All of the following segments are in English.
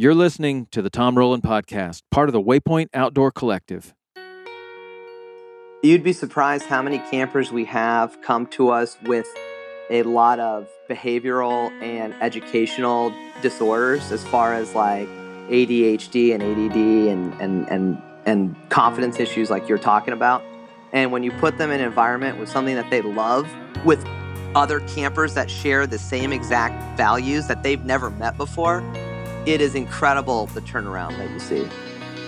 You're listening to the Tom Rowland Podcast, part of the Waypoint Outdoor Collective. You'd be surprised how many campers we have come to us with a lot of behavioral and educational disorders as far as like ADHD and ADD and, and, and, and confidence issues like you're talking about. And when you put them in an environment with something that they love, with other campers that share the same exact values that they've never met before, it is incredible the turnaround that you see.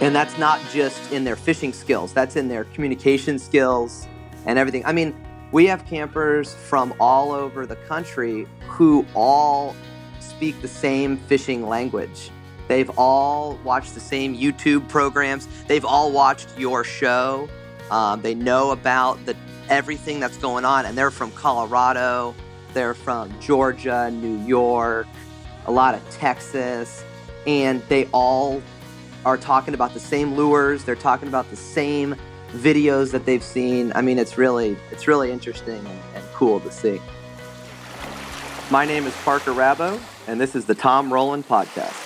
And that's not just in their fishing skills, that's in their communication skills and everything. I mean, we have campers from all over the country who all speak the same fishing language. They've all watched the same YouTube programs. They've all watched your show. Um, they know about the everything that's going on, and they're from Colorado. They're from Georgia, New York, a lot of Texas, and they all are talking about the same lures. They're talking about the same videos that they've seen. I mean, it's really it's really interesting and, and cool to see. My name is Parker Rabo, and this is the Tom Rowland Podcast.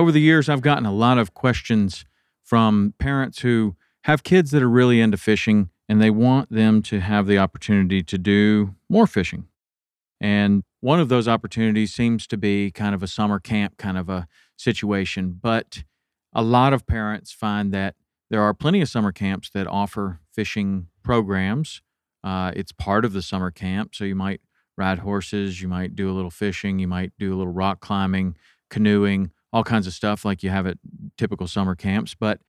Over the years, I've gotten a lot of questions from parents who have kids that are really into fishing and they want them to have the opportunity to do more fishing. And one of those opportunities seems to be kind of a summer camp kind of a situation. But a lot of parents find that there are plenty of summer camps that offer fishing programs. Uh, it's part of the summer camp. So you might ride horses, you might do a little fishing, you might do a little rock climbing, canoeing, all kinds of stuff like you have at typical summer camps. But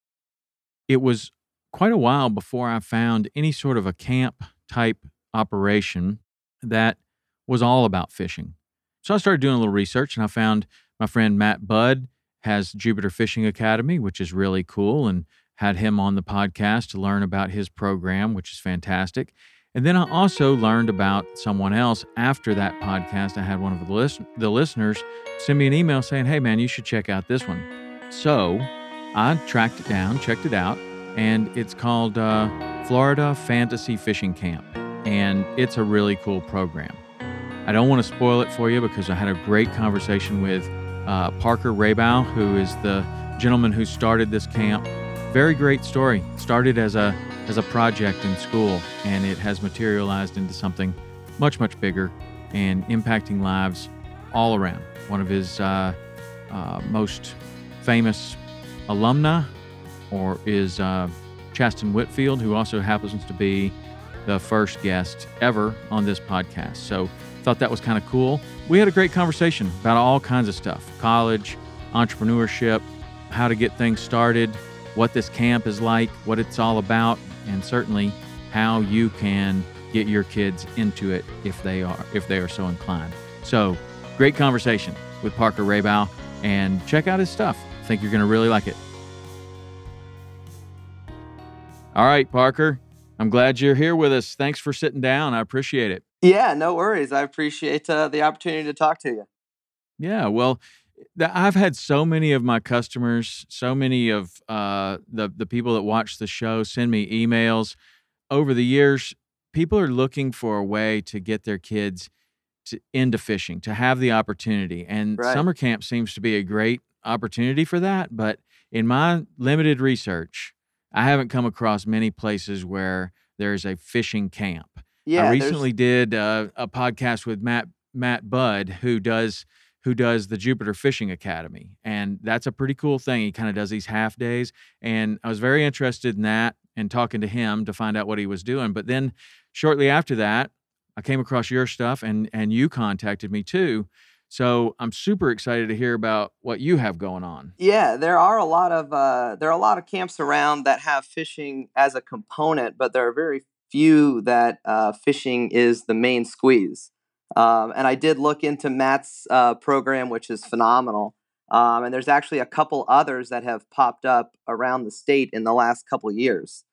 it was quite a while before I found any sort of a camp type operation that was all about fishing. So I started doing a little research and I found my friend Matt Budd has Jupiter Fishing Academy, which is really cool, and had him on the podcast to learn about his program, which is fantastic. And then I also learned about someone else after that podcast. I had one of the, list- the listeners send me an email saying, Hey, man, you should check out this one. So I tracked it down, checked it out, and it's called uh, Florida Fantasy Fishing Camp. And it's a really cool program. I don't want to spoil it for you because I had a great conversation with uh, Parker Raybow, who is the gentleman who started this camp. Very great story. Started as a as a project in school, and it has materialized into something much much bigger and impacting lives all around. One of his uh, uh, most famous alumni, or is uh, Chasten Whitfield, who also happens to be the first guest ever on this podcast. So thought that was kind of cool. We had a great conversation about all kinds of stuff: college, entrepreneurship, how to get things started, what this camp is like, what it's all about, and certainly how you can get your kids into it if they are if they are so inclined. So, great conversation with Parker Raybow and check out his stuff. I think you're going to really like it. All right, Parker. I'm glad you're here with us. Thanks for sitting down. I appreciate it. Yeah, no worries. I appreciate uh, the opportunity to talk to you. Yeah, well, I've had so many of my customers, so many of uh, the the people that watch the show send me emails over the years. People are looking for a way to get their kids to, into fishing, to have the opportunity, and Right. summer camp seems to be a great opportunity for that. But in my limited research, I haven't come across many places where there's a fishing camp. Yeah, I there's- recently did uh, a podcast with Matt Matt Budd, who does who does the Jupiter Fishing Academy, and that's a pretty cool thing. He kind of does these half days, and I was very interested in that and talking to him to find out what he was doing. But then shortly after that, I came across your stuff, and and you contacted me too. So I'm super excited to hear about what you have going on. Yeah, there are a lot of uh, there are a lot of camps around that have fishing as a component, but there are very few that uh, fishing is the main squeeze. Um, and I did look into Matt's uh, program, which is phenomenal. Um, and there's actually a couple others that have popped up around the state in the last couple years.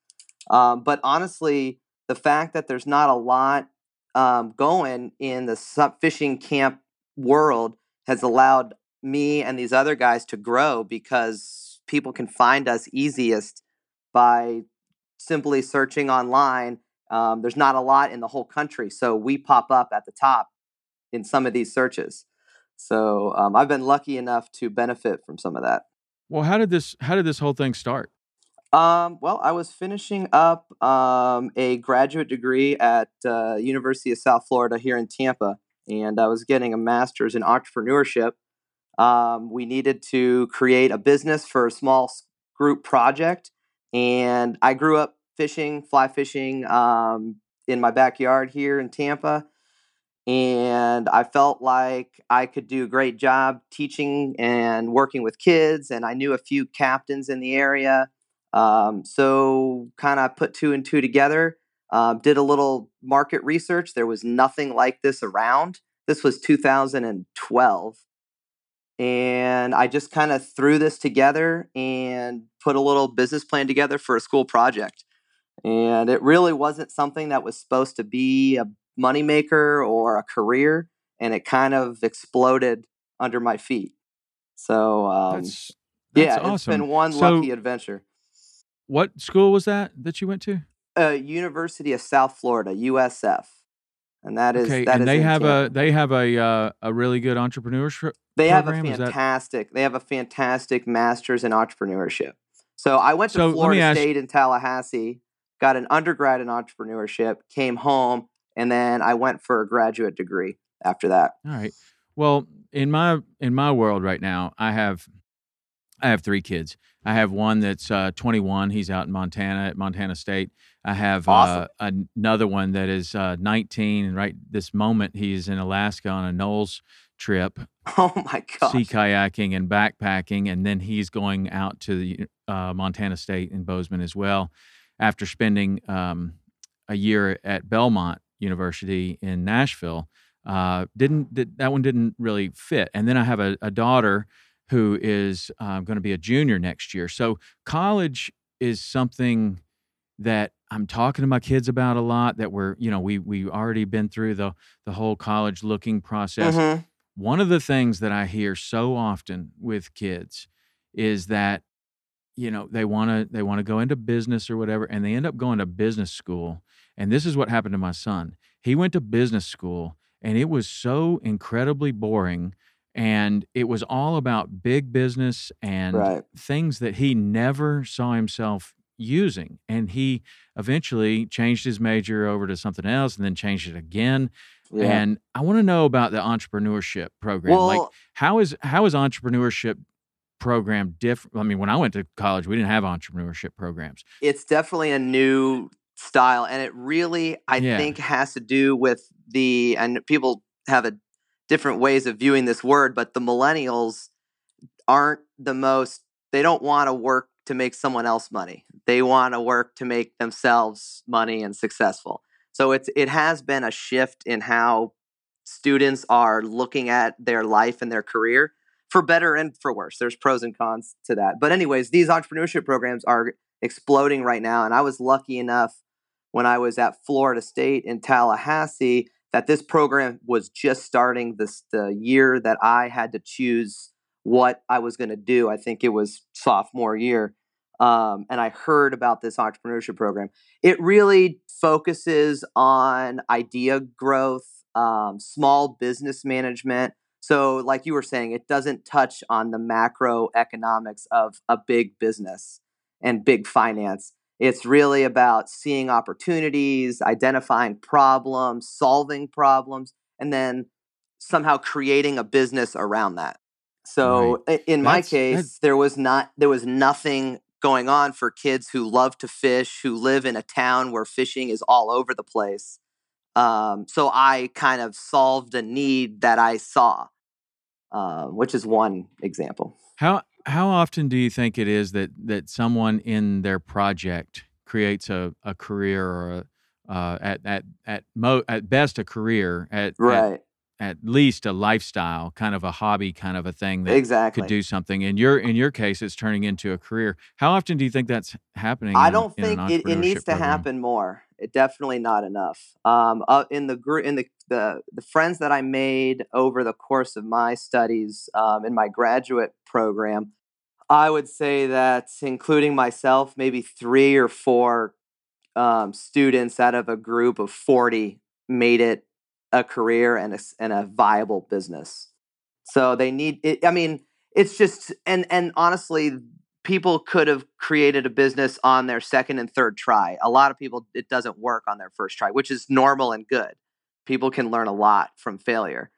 Um, but honestly, the fact that there's not a lot um, going in the fishing camp world has allowed me and these other guys to grow because people can find us easiest by simply searching online. Um, there's not a lot in the whole country, so we pop up at the top in some of these searches. So um, I've been lucky enough to benefit from some of that. Well, how did this how did this whole thing start? Um, well, I was finishing up um, a graduate degree at uh, University of South Florida here in Tampa, and I was getting a master's in entrepreneurship. Um, we needed to create a business for a small group project, and I grew up fishing, fly fishing um, in my backyard here in Tampa. And I felt like I could do a great job teaching and working with kids, and I knew a few captains in the area. Um, so kind of put two and two together. Um, did a little market research. There was nothing like this around. This was 2012, and I just kind of threw this together and put a little business plan together for a school project. And it really wasn't something that was supposed to be a moneymaker or a career, and it kind of exploded under my feet. So um, That's that's yeah, awesome. it's been one So- lucky adventure. What school was that that you went to? uh, University of South Florida, USF, and that is Okay, that and is they have a they have a uh, a really good entrepreneurship. they have a program, is that- fantastic they have a fantastic master's in entrepreneurship. So I went to So, Florida ask- State in Tallahassee, got an undergrad in entrepreneurship, came home, and then I went for a graduate degree after that. All right. Well, in my in my world right now, I have I have three kids. I have one that's uh, 21. He's out in Montana at Montana State. I have Awesome. uh, another one that is uh, 19, and right this moment he's in Alaska on a NOLS trip, Oh my god! sea kayaking and backpacking, and then he's going out to the uh, Montana State in Bozeman as well, after spending um, a year at Belmont University in Nashville. Uh, didn't did, that one didn't really fit? And then I have a, a daughter who is uh, going to be a junior next year. So college is something that I'm talking to my kids about a lot. That we're you know we we already been through the the whole college looking process Mhm. one of the things that I hear so often with kids is that you know they want to they want to go into business or whatever and they end up going to business school and this is what happened to my son he went to business school and it was so incredibly boring and it was all about big business and Right. things that he never saw himself using and he eventually changed his major over to something else and then changed it again Yeah. and I want to know about the entrepreneurship program. well, like, how is how is entrepreneurship program different? I mean, when I went to college, we didn't have entrepreneurship programs. it's definitely a new style and it really i Yeah. think has to do with the and people have a different ways of viewing this word but the millennials aren't the most they don't want to work to make someone else money they want to work to make themselves money and successful so it's it has been a shift in how students are looking at their life and their career for better and for worse there's pros and cons to that but anyways these entrepreneurship programs are exploding right now. And I was lucky enough when I was at Florida State in Tallahassee that this program was just starting this the year that I had to choose what I was going to do. I think it was sophomore year. Um, and I heard about this entrepreneurship program. It really focuses on idea growth, um, small business management, So, like you were saying, it doesn't touch on the macroeconomics of a big business and big finance. It's really about seeing opportunities, identifying problems, solving problems, and then somehow creating a business around that. So right. in my that's, case, that's... there was not there was nothing going on for kids who love to fish, who live in a town where fishing is all over the place. Um, so I kind of solved a need that I saw, uh, which is one example. How how often do you think it is that that someone in their project creates a, a career or a, uh, at at at mo at best a career at right. At, at least a lifestyle, kind of a hobby, kind of a thing that exactly. could do something. In your in your case, it's turning into a career. How often do you think that's happening? I don't in think it, it, needs program? to happen more. It definitely not enough. Um, uh, in the group, in the, the the friends that I made over the course of my studies um, in my graduate program, I would say that including myself, maybe three or four um, students out of a group of forty made it a career and a, and a viable business. So they need it. I mean, it's just and and honestly, people could have created a business on their second and third try. A lot of people it doesn't work on their first try, which is normal and good. People can learn a lot from failure.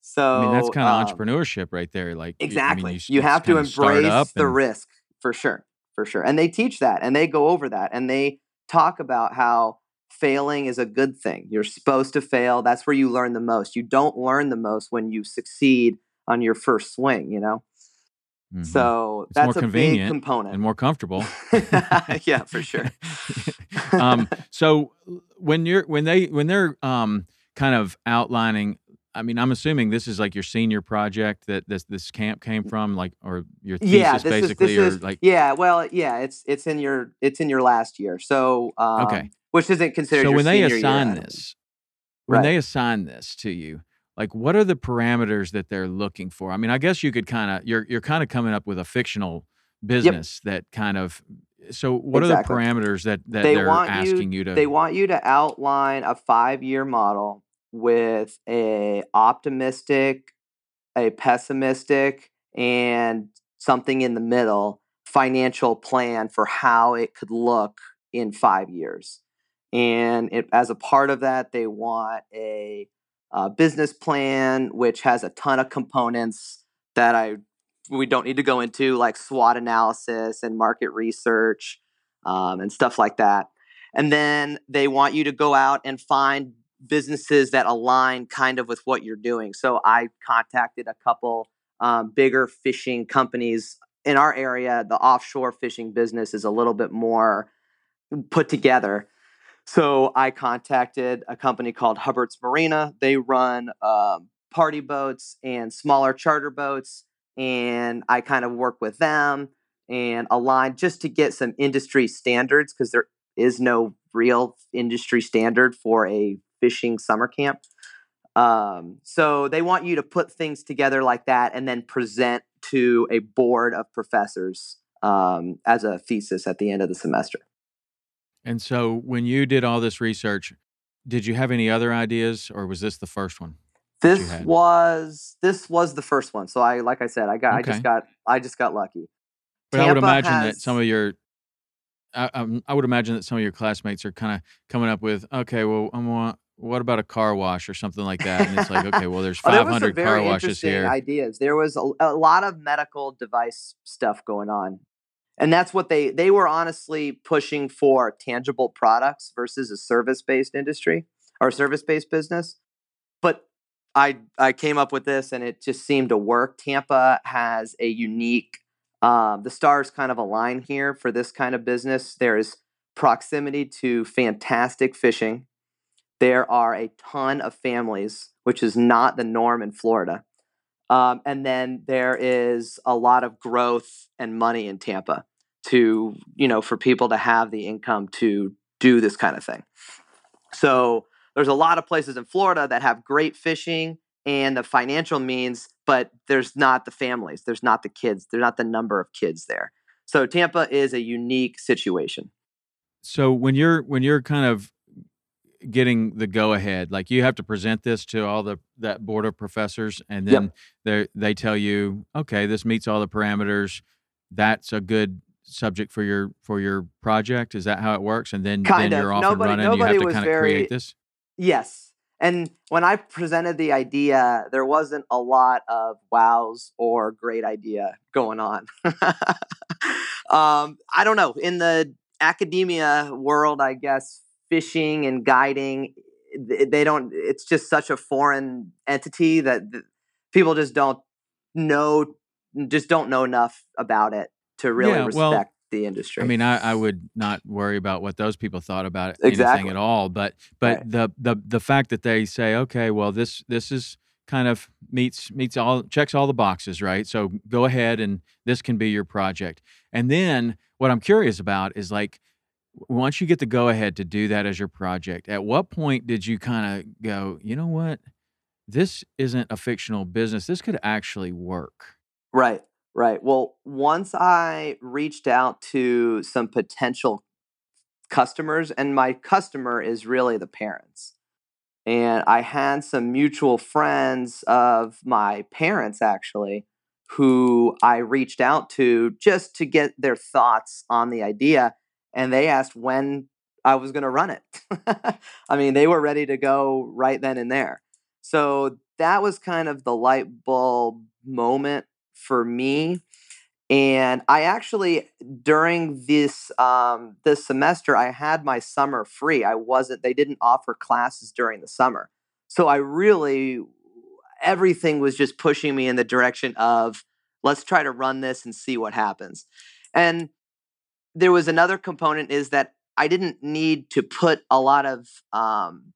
So I mean, that's kind of um, entrepreneurship right there. Like exactly, I mean, you, you have to embrace the and... risk for sure, for sure. And they teach that, and they go over that, and they talk about how failing is a good thing. You're supposed to fail. That's where you learn the most. You don't learn the most when you succeed on your first swing, you know? Mm-hmm. So it's that's a big component and more comfortable. yeah, for sure. um, so when you're when they when they're um, kind of outlining I mean, I'm assuming this is like your senior project that this this camp came from, like, or your thesis yeah, basically, is, or like. Yeah, well, yeah, it's it's in your it's in your last year, so um, okay, which isn't considered. So when they assign this, when right. they assign this to you, like, what are the parameters that they're looking for? I mean, I guess you could kind of you're you're kind of coming up with a fictional business yep. that kind of so what exactly. are the parameters that, that they are asking you, you, to they want you to outline a five year model with a optimistic, a pessimistic, and something in the middle financial plan for how it could look in five years. And it, as a part of that, they want a, a business plan which has a ton of components that I we don't need to go into, like SWOT analysis and market research um, and stuff like that. And then they want you to go out and find businesses that align kind of with what you're doing. So I contacted a couple um, bigger fishing companies in our area. The offshore fishing business is a little bit more put together. So I contacted a company called Hubbard's Marina. They run um, party boats and smaller charter boats, and I kind of work with them and align just to get some industry standards because there is no real industry standard for a fishing summer camp. Um, so they want you to put things together like that and then present to a board of professors um, as a thesis at the end of the semester. And so when you did all this research, did you have any other ideas or was this the first one? This was this was the first one. So I like I said, I got okay. I just got I just got lucky. But Tampa I would imagine has, that some of your I, um, I, would imagine that some of your classmates are kind of coming up with, okay, well, I'm want, what about a car wash or something like that? And it's like, okay, well, there's 500 there car washes here. Ideas. There was a, a, lot of medical device stuff going on, and that's what they they were honestly pushing for tangible products versus a service based industry or service based business. But I I came up with this, and it just seemed to work. Tampa has a unique. Um, the stars kind of align here for this kind of business. There is proximity to fantastic fishing there are a ton of families, which is not the norm in Florida. Um, and then there is a lot of growth and money in Tampa to, you know, for people to have the income to do this kind of thing. So there's a lot of places in Florida that have great fishing and the financial means, but there's not the families, there's not the kids, there's not the number of kids there. So Tampa is a unique situation. So when you're when you're kind of getting the go ahead? Like you have to present this to all the that board of professors, and then they they tell you, okay, this meets all the parameters. That's a good subject for your for your project. Is that how it works? And then Kind then of. you're off Nobody- and running. You have to kind of very- create this. Yes. And when I presented the idea, there wasn't a lot of wows or great idea going on. um, I don't know. In the academia world, I guess fishing and guiding, they don't, it's just such a foreign entity that people just don't know, just don't know enough about it to really Yeah, well, respect the industry. I mean, I, I would not worry about what those people thought about it, anything at all. But but Right. the the the fact that they say, okay, well, this this is kind of meets meets all checks all the boxes, right? So go ahead and this can be your project. And then what I'm curious about is like once you get the go ahead to do that as your project, at what point did you kind of go, you know what? This isn't a fictional business. This could actually work. Right, right. Well, once I reached out to some potential customers, and my customer is really the parents. And I had some mutual friends of my parents actually who I reached out to just to get their thoughts on the idea. And they asked when I was going to run it. I mean, they were ready to go right then and there. So that was kind of the light bulb moment for me. And I actually during this um, this semester I had my summer free. I wasn't they didn't offer classes during the summer. So I really everything was just pushing me in the direction of let's try to run this and see what happens. And there was another component is that I didn't need to put a lot of um,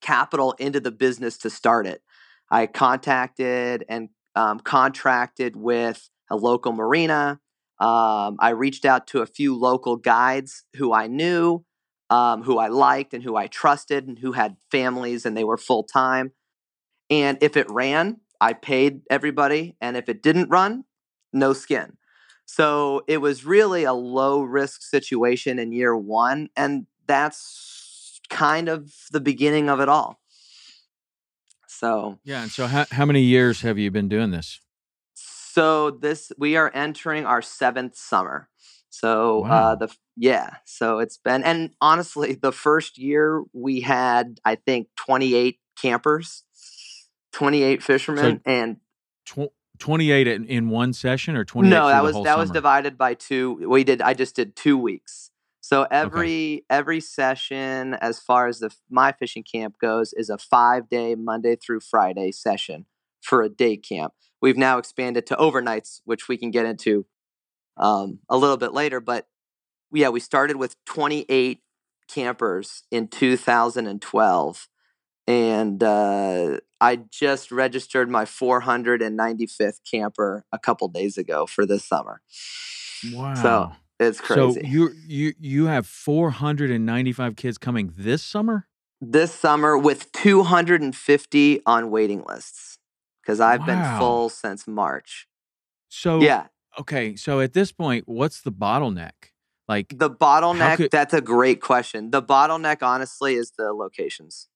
capital into the business to start it. I contacted and um, contracted with a local marina. Um, I reached out to a few local guides who I knew, um, who I liked, and who I trusted, and who had families and they were full time. And if it ran, I paid everybody. And if it didn't run, no skin. So it was really a low risk situation in year one. And that's kind of the beginning of it all. So, Yeah. And so how how many years have you been doing this? so this we are entering our seventh summer. So Wow. uh, the yeah, so it's been and honestly, the first year we had I think twenty eight campers, twenty eight fishermen, and Tw- 28 in, in one session or 28 no, that was that was divided by two. We did I just did two weeks. So every every session, as far as the my fishing camp goes, is a five day Monday through Friday session for a day camp. We've now expanded to overnights, which we can get into um, a little bit later. But yeah, we started with 28 campers in 2012. And uh, I just registered my 495th camper a couple days ago for this summer. Wow. So it's crazy. So you you you have 495 kids coming this summer? this summer with 250 on waiting lists because I've been full since March. So yeah, okay, so at this point, what's the bottleneck? Like the bottleneck, could- that's a great question. The bottleneck, honestly, is the locations.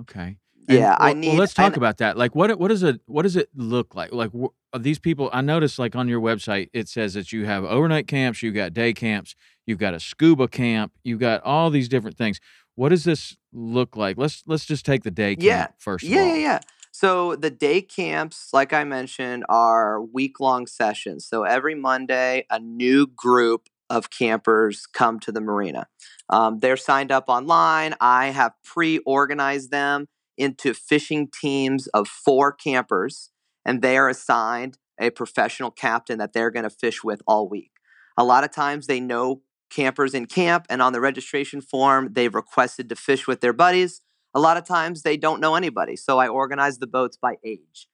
Okay. And, Yeah, I need. Well, let's talk about that. Like, what what does it what does it look like? Like, these people? I noticed, like on your website, it says that you have overnight camps, you've got day camps, you've got a scuba camp, you've got all these different things. What does this look like? Let's let's just take the day camp Yeah, first. Yeah, yeah, yeah. So the day camps, like I mentioned, are week long sessions. So every Monday, a new group of campers come to the marina. Um, they're signed up online. I have pre organized them into fishing teams of four campers, and they are assigned a professional captain that they're going to fish with all week. A lot of times they know campers in camp, and on the registration form, they've requested to fish with their buddies a lot of times they don't know anybody so i organize the boats by age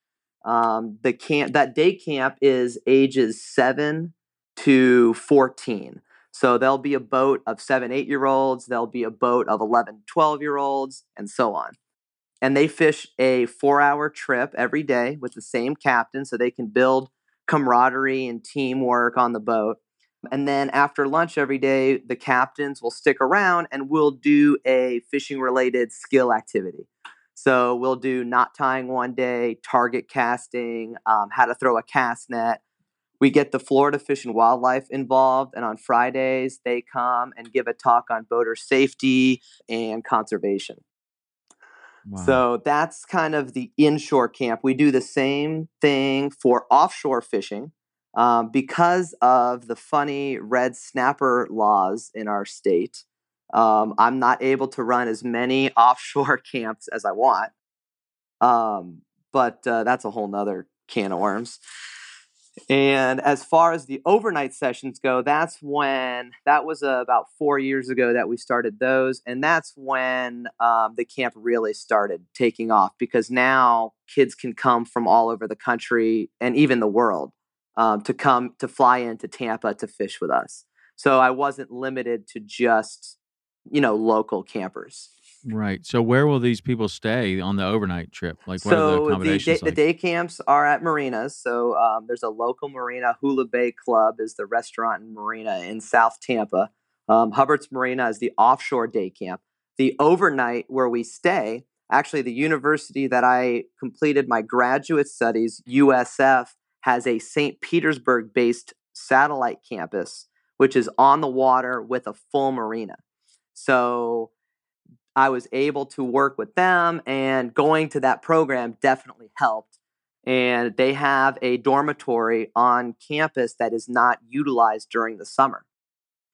um, the camp that day camp is ages 7 to 14 so there'll be a boat of 7 8 year olds there'll be a boat of 11 12 year olds and so on and they fish a four hour trip every day with the same captain so they can build camaraderie and teamwork on the boat And then after lunch every day, the captains will stick around and we'll do a fishing related skill activity. So we'll do knot tying one day, target casting, um, how to throw a cast net. We get the Florida Fish and Wildlife involved, and on Fridays they come and give a talk on boater safety and conservation. Wow. So that's kind of the inshore camp. We do the same thing for offshore fishing. Um, because of the funny red snapper laws in our state, um, I'm not able to run as many offshore camps as I want. Um, but uh, that's a whole nother can of worms. And as far as the overnight sessions go, that's when that was uh, about four years ago that we started those. And that's when um, the camp really started taking off because now kids can come from all over the country and even the world um, to come to fly into Tampa to fish with us. So I wasn't limited to just, you know, local campers. Right. So where will these people stay on the overnight trip? Like, what so are the accommodations the day, like? the day camps are at marinas. So um, there's a local marina, Hula Bay Club is the restaurant and marina in South Tampa. Um, Hubbard's Marina is the offshore day camp. The overnight where we stay, actually, the university that I completed my graduate studies, USF, has a St. Petersburg based satellite campus, which is on the water with a full marina. So I was able to work with them, and going to that program definitely helped. And they have a dormitory on campus that is not utilized during the summer.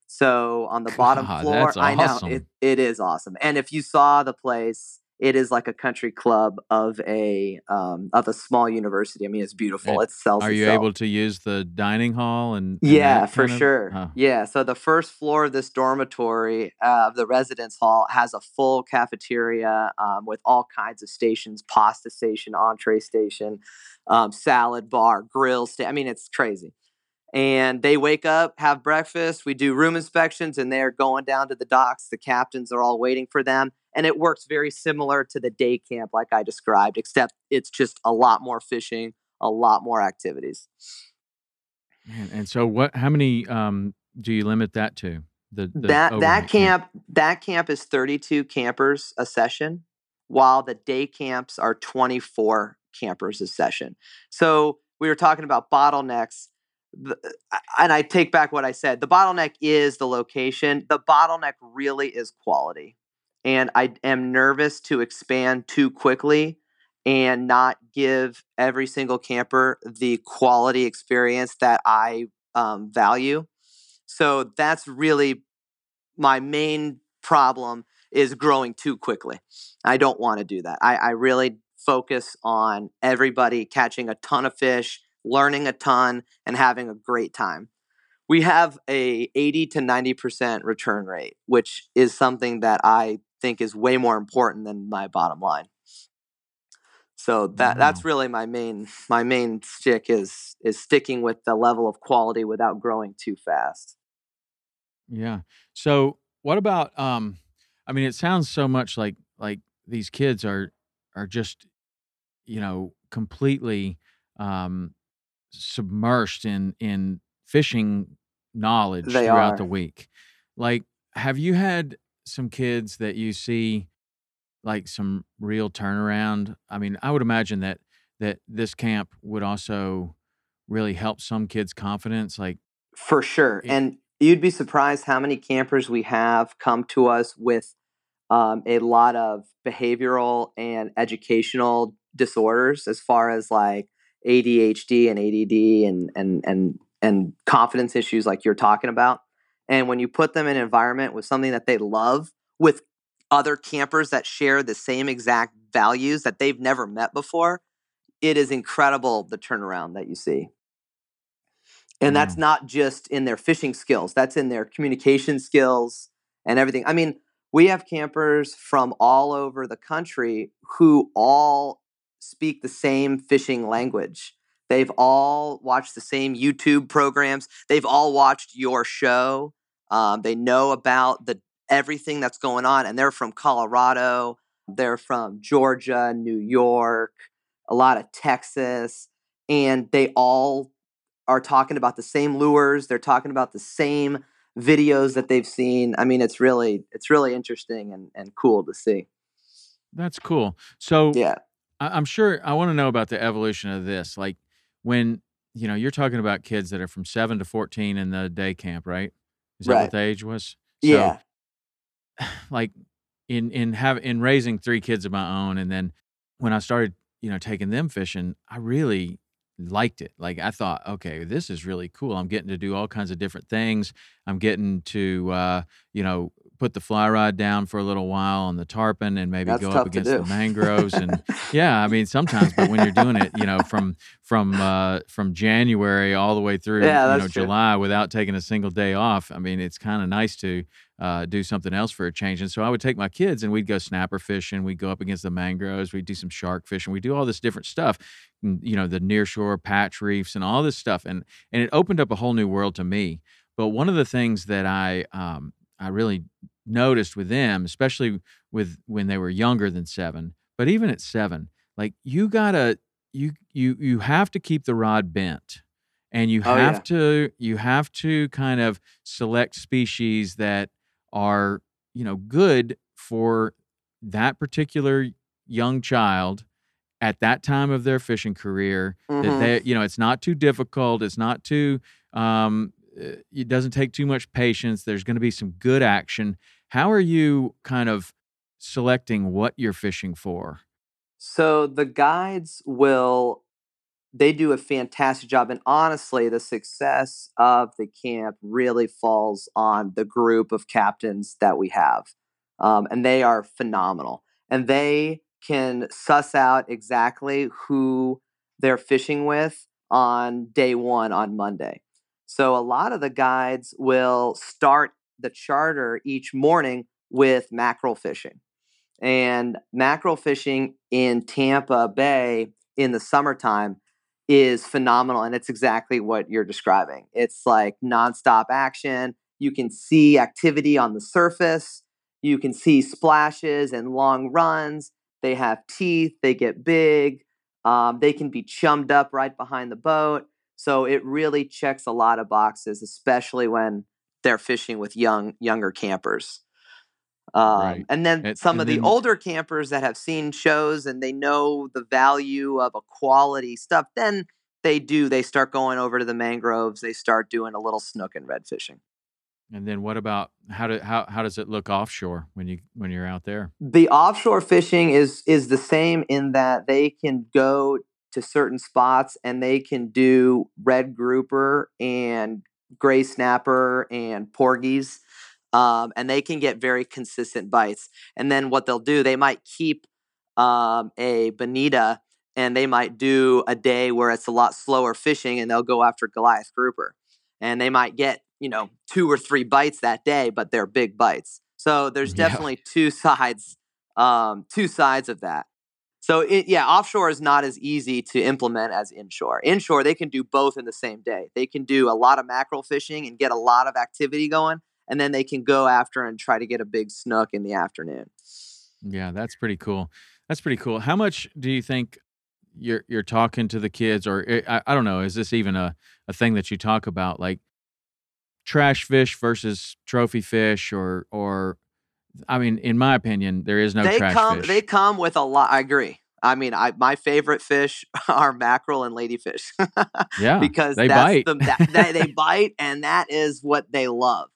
So on the bottom God, floor, I know it, it is awesome. And if you saw the place, it is like a country club of a um, of a small university. I mean, it's beautiful. And it sells. Are you itself. able to use the dining hall and? and yeah, for sure. Huh. Yeah, so the first floor of this dormitory uh, of the residence hall has a full cafeteria um, with all kinds of stations: pasta station, entree station, um, salad bar, grill. Sta- I mean, it's crazy and they wake up, have breakfast. We do room inspections, and they're going down to the docks. The captains are all waiting for them. And it works very similar to the day camp, like I described, except it's just a lot more fishing, a lot more activities. Man, and so, what? How many um, do you limit that to? The, the that that camp, camp that camp is 32 campers a session, while the day camps are 24 campers a session. So we were talking about bottlenecks and I take back what I said. The bottleneck is the location. The bottleneck really is quality. And I am nervous to expand too quickly and not give every single camper the quality experience that I um, value. So that's really my main problem is growing too quickly. I don't want to do that. I, I really focus on everybody catching a ton of fish learning a ton, and having a great time. We have a 80 to 90% return rate, which is something that I think is way more important than my bottom line. So that that's really my main my main stick is is sticking with the level of quality without growing too fast. Yeah. So what about um I mean it sounds so much like like these kids are are just you know completely um submersed in in fishing knowledge they throughout are. the week. Like, have you had some kids that you see like some real turnaround? I mean, I would imagine that that this camp would also really help some kids' confidence. Like, for sure, it, and you'd be surprised how many campers we have come to us with um, a lot of behavioral and educational disorders, as far as like ADHD and ADD and and and and confidence issues like you're talking about. And when you put them in an environment with something that they love, with other campers that share the same exact values that they've never met before, it is incredible the turnaround that you see. And that's mm. not just in their fishing skills, that's in their communication skills and everything. I mean, we have campers from all over the country who all speak the same fishing language. They've all watched the same YouTube programs. They've all watched your show. Um, they know about the everything that's going on, and they're from Colorado. They're from Georgia, New York, a lot of Texas, and they all are talking about the same lures. They're talking about the same videos that they've seen. I mean, it's really it's really interesting and, and cool to see. That's cool. So Yeah. I, I'm sure I want to know about the evolution of this. Like when you know you're talking about kids that are from seven to fourteen in the day camp, right? Is that Right. what the age was? So, Yeah. like in in have in raising three kids of my own, and then when I started, you know, taking them fishing, I really liked it. Like I thought, okay, this is really cool. I'm getting to do all kinds of different things. I'm getting to, uh, you know, put the fly rod down for a little while on the tarpon and maybe That's go up against the mangroves and yeah, I mean sometimes, but when you're doing it, you know, from from uh, from January all the way through, Yeah, you know, true. July without taking a single day off. I mean, it's kind of nice to uh, do something else for a change. And so I would take my kids and we'd go snapper fishing. We'd go up against the mangroves. We'd do some shark fishing. We do all this different stuff, you know, the nearshore patch reefs and all this stuff. And and it opened up a whole new world to me. But one of the things that I um, I really noticed with them, especially with when they were younger than seven, but even at seven, like you gotta you you you have to keep the rod bent and you Oh, have yeah. to you have to kind of select species that are you know good for that particular young child at that time of their fishing career that Mhm. they you know it's not too difficult it's not too um it doesn't take too much patience. There's going to be some good action. How are you kind of selecting what you're fishing for? So the guides will they do a fantastic job and honestly the success of the camp really falls on the group of captains that we have um, and they are phenomenal and they can suss out exactly who they're fishing with on day one on monday so a lot of the guides will start the charter each morning with mackerel fishing and mackerel fishing in Tampa Bay in the summertime is phenomenal. And it's exactly what you're describing. It's like nonstop action. You can see activity on the surface, you can see splashes and long runs. They have teeth, they get big, um, they can be chummed up right behind the boat. So it really checks a lot of boxes, especially when they're fishing with young younger campers. Um, Right. And then And- some and of the older campers that have seen shows and they know the value of a quality stuff, then they do. They start going over to the mangroves. They start doing a little snook and red fishing. and then what about how do how, how does it look offshore when you when you're out there The offshore fishing is is the same in that they can go to certain spots and they can do red grouper and gray snapper and porgies, um, and they can get very consistent bites. And then what they'll do, they might keep um, a bonita and they might do a day where it's a lot slower fishing and they'll go after Goliath grouper, and they might get you know two or three bites that day, but they're big bites. So there's Yeah. definitely two sides, um, two sides of that. So it, yeah, offshore is not as easy to implement as inshore. Inshore, they can do both in the same day. They can do a lot of mackerel fishing and get a lot of activity going, and then they can go after and try to get a big snook in the afternoon. Yeah, that's pretty cool. That's pretty cool. How much do you think you're you're talking to the kids, or eh, I, I don't know, is this even a, a thing that you talk about, like trash fish versus trophy fish, or or I mean, in my opinion, there is no they trash come fish. they come with a lot. I agree. I mean, I my favorite fish are mackerel and ladyfish yeah, because they that's bite. the that, that they bite and that is what they love.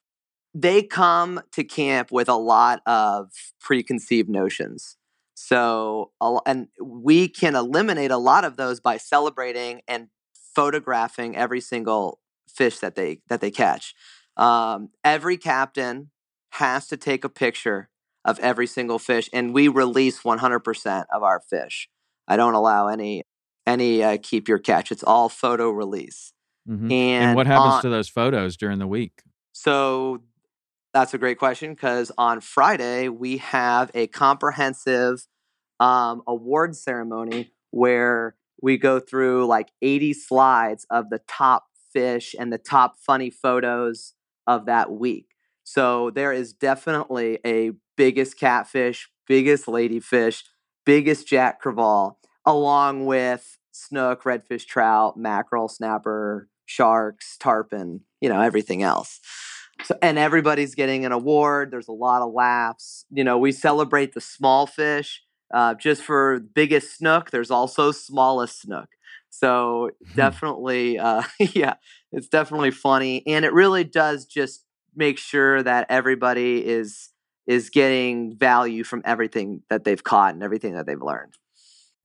They come to camp with a lot of preconceived notions. So, and we can eliminate a lot of those by celebrating and photographing every single fish that they that they catch. Um, every captain has to take a picture of every single fish, and we release 100% of our fish. I don't allow any any uh, keep your catch. It's all photo release. Mhm. And, and what happens on- to those photos during the week? so that's a great question because on Friday we have a comprehensive um, award ceremony where we go through like 80 slides of the top fish and the top funny photos of that week. So there is definitely a biggest catfish, biggest ladyfish, biggest jack crevalle, along with snook, redfish, trout, mackerel, snapper, sharks, tarpon, you know, everything else. So, and everybody's getting an award. There's a lot of laughs. You know, we celebrate the small fish. Uh, just for biggest snook, there's also smallest snook. So Hmm. definitely, uh, yeah, it's definitely funny, and it really does just make sure that everybody is is getting value from everything that they've caught and everything that they've learned.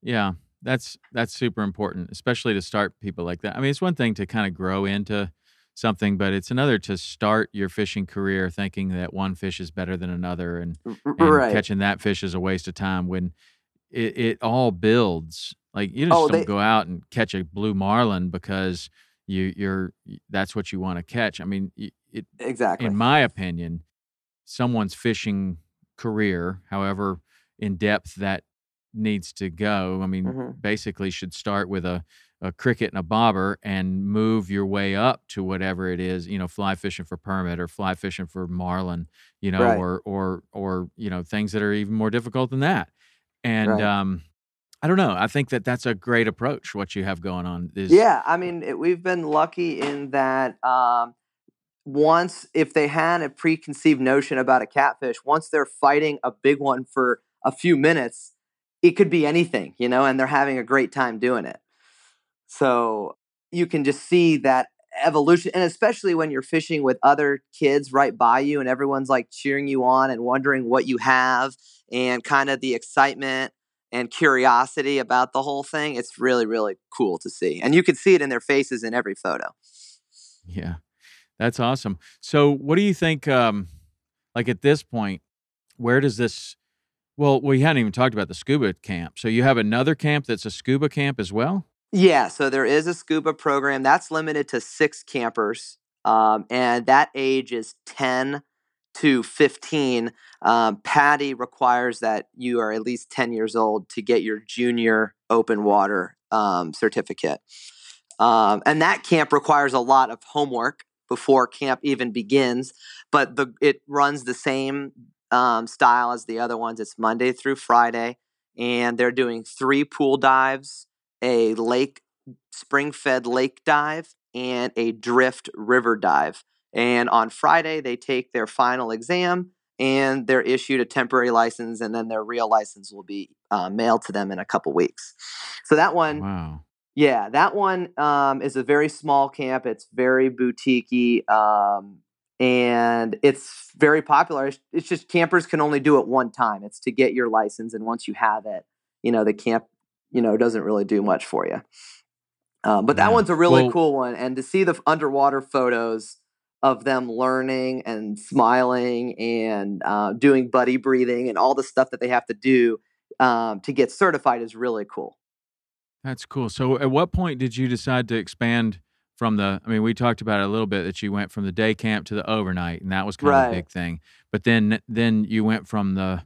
Yeah, that's that's super important, especially to start people like that. I mean, it's one thing to kind of grow into something, but it's another to start your fishing career thinking that one fish is better than another and, R- r- and right. catching that fish is a waste of time when it, it all builds. Like you just Oh, don't they- go out and catch a blue marlin because you you're that's what you want to catch. I mean, it Exactly. in my opinion, someone's fishing career, however in depth that needs to go, I mean, Mhm. basically should start with a, a cricket and a bobber and move your way up to whatever it is, you know, fly fishing for permit or fly fishing for marlin, you know, Right. or or or you know things that are even more difficult than that. And Right. um, I don't know. I think that that's a great approach. What you have going on is Yeah, I mean, it, we've been lucky in that um, once, if they had a preconceived notion about a catfish, once they're fighting a big one for a few minutes, it could be anything, you know, and they're having a great time doing it. So you can just see that evolution, and especially when you're fishing with other kids right by you, and everyone's like cheering you on and wondering what you have, and kind of the excitement and curiosity about the whole thing. It's really, really cool to see. And you can see it in their faces in every photo. Yeah, that's awesome. So, what do you think? Um, like at this point, where does this? Well, we hadn't even talked about the scuba camp. So you have another camp that's a scuba camp as well. Yeah, so there is a scuba program that's limited to six campers, um, and that age is 10 to 15. Um, PADI requires that you are at least 10 years old to get your junior open water um, certificate. Um, and that camp requires a lot of homework before camp even begins, but the it runs the same um, style as the other ones. It's Monday through Friday, and they're doing three pool dives, a lake spring fed lake dive, and a drift river dive. And on Friday, they take their final exam and they're issued a temporary license, and then their real license will be uh, mailed to them in a couple weeks. So that one, Wow. yeah, that one um, is a very small camp. It's very boutiquey, um, and it's very popular. It's, it's just campers can only do it one time. It's to get your license, and once you have it, you know the camp, you know, doesn't really do much for you. Um, but that Yeah. one's a really Well- cool one, and to see the underwater photos of them learning and smiling and uh, doing buddy breathing and all the stuff that they have to do um, to get certified is really cool. That's cool. So, at what point did you decide to expand from the? I mean, we talked about it a little bit that you went from the day camp to the overnight, and that was kind of a big thing. But then, then you went from the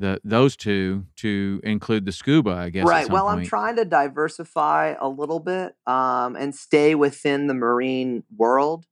the those two to include the scuba. I guess. right well i'm trying to diversify a little bit um, and stay within the marine world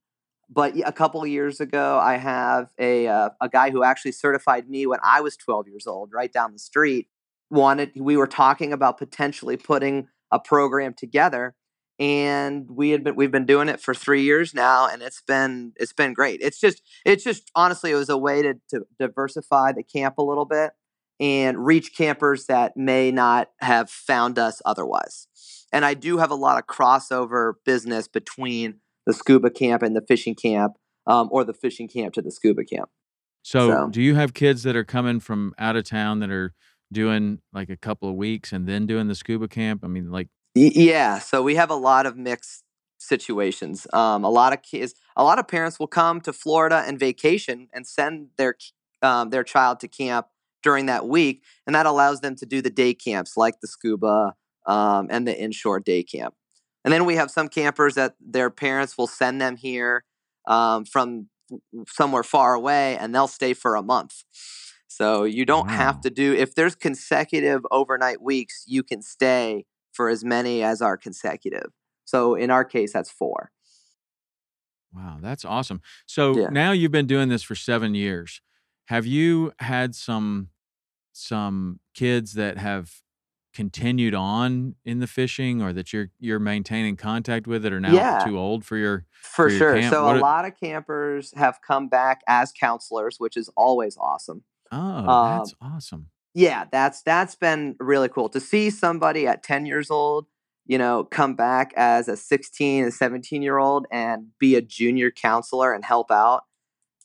but a couple years ago i have a, uh, a guy who actually certified me when i was 12 years old right down the street wanted we were talking about potentially putting a program together and we had been we've been doing it for three years now and it's been it's been great it's just it's just honestly it was a way to, to diversify the camp a little bit and reach campers that may not have found us otherwise. And I do have a lot of crossover business between the scuba camp and the fishing camp, um, or the fishing camp to the scuba camp. So, So- do you have kids that are coming from out of town that are doing like a couple of weeks and then doing the scuba camp? I mean, like, Y- yeah, so we have a lot of mixed situations. Um, a lot of kids, a lot of parents will come to Florida and vacation and send their um, their child to camp during that week, and that allows them to do the day camps like the scuba um, and the inshore day camp. And then we have some campers that their parents will send them here um, from somewhere far away, and they'll stay for a month. So you don't Wow. have to do if there's consecutive overnight weeks, you can stay for as many as are consecutive. So in our case, that's four. wow, that's awesome. So Yeah. now you've been doing this for seven years. Have you had some some kids that have continued on in the fishing or that you're you're maintaining contact with that are now Yeah. too old for your For for your sure. camp? So What a a- lot of campers have come back as counselors, which is always awesome. oh Um, that's awesome yeah that's that's been really cool to see somebody at 10 years old you know come back as a 16 and 17 year old and be a junior counselor and help out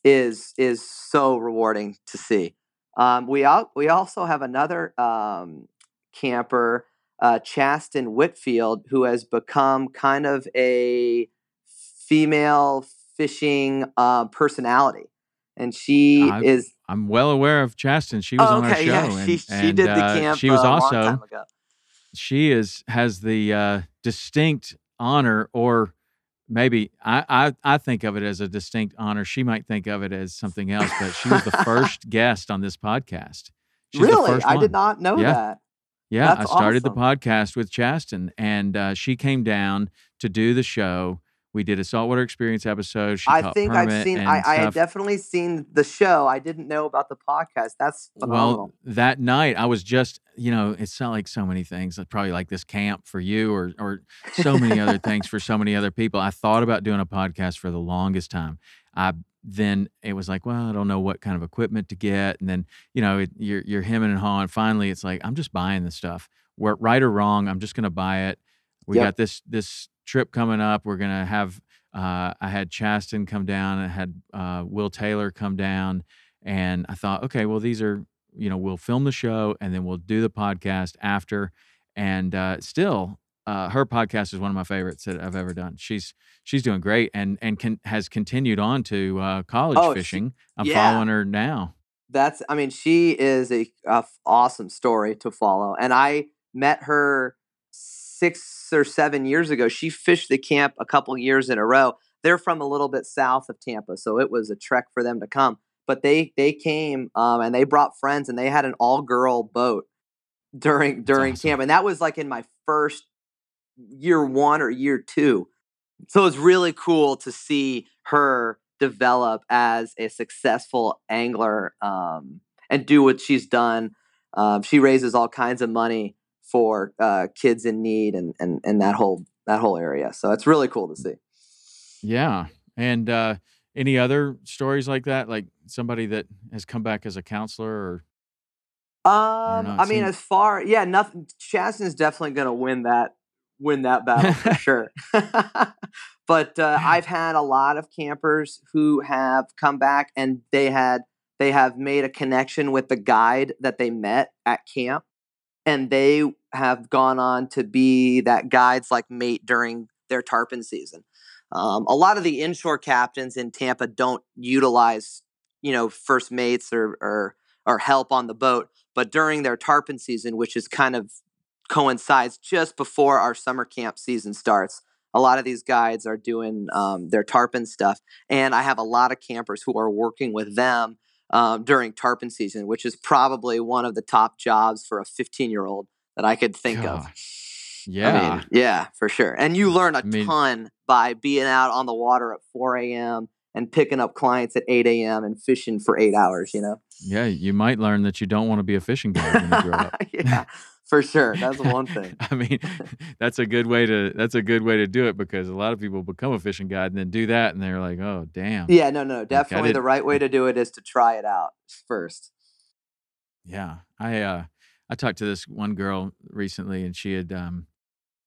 is is so rewarding to see um, we al- we also have another um, camper uh, Chasten Whitfield who has become kind of a female fishing uh, personality and she I- is i'm well aware of Chasten. she was Oh, on our show yeah, and, she, she and, did the uh, camp. she was uh, a long also time ago. she is has the uh, distinct honor or maybe I, I i think of it as a distinct honor she might think of it as something else but she was the first guest on this podcast She's the really, I did not know Yeah. that. Yeah, That's I started the podcast with Chasten, and uh, she came down to do the show. We did a saltwater experience episode. She I think I've seen. I, I had definitely seen the show. I didn't know about the podcast. That's phenomenal. Well, that night I was just, you know, it's not like so many things. Probably like this camp for you, or or so many other things for so many other people. I thought about doing a podcast for the longest time. I then it was like, well, I don't know what kind of equipment to get, and then you know, it, you're you're hemming and hawing. Finally, it's like I'm just buying the stuff. Where right or wrong, I'm just gonna buy it. We Yep. got this this trip coming up. We're gonna have. Uh, I had Chasten come down. I had uh, Will Taylor come down, and I thought, okay, well, these are you know we'll film the show and then we'll do the podcast after. And uh, still, uh, her podcast is one of my favorites that I've ever done. She's she's doing great and and can, has continued on to uh, college Oh, she- fishing. I'm yeah. following her now. That's. I mean, she is a, awesome story to follow, and I met her six or seven years ago. She fished the camp a couple years in a row. They're from a little bit south of Tampa, so it was a trek for them to come. But they they came um, and they brought friends, and they had an all girl boat during during awesome. camp, and that was like in my first year one or year two. So it's really cool to see her develop as a successful angler um, and do what she's done. Um, she raises all kinds of money for uh, kids in need and, and and that whole that whole area. So it's really cool to see. Yeah. And uh, any other stories like that, like somebody that has come back as a counselor or Um, know, I mean, seems- as far yeah, nothing. Chasten's definitely going to win that win that battle for sure. but uh, I've had a lot of campers who have come back and they had they have made a connection with the guide that they met at camp, and they have gone on to be that guide's like mate during their tarpon season. Um, a lot of the inshore captains in Tampa don't utilize, you know, first mates or or or help on the boat but during their tarpon season, which is kind of coincides just before our summer camp season starts, a lot of these guides are doing um, their tarpon stuff, and I have a lot of campers who are working with them um, during tarpon season, which is probably one of the top jobs for a 15 year old that I could think of. yeah. I mean, yeah, for sure. And you learn a I mean- ton by being out on the water at 4 a.m. and picking up clients at 8 a.m. and fishing for eight hours, you know? yeah, you might learn that you don't want to be a fishing guide when you grow up. yeah, for sure. That's one thing. I mean, that's a good way to that's a good way to do it because a lot of people become a fishing guide and then do that and they're like, oh damn. Yeah, no, no. Definitely the right way to do it is to try it out first. Yeah. I uh I talked to this one girl recently and she had um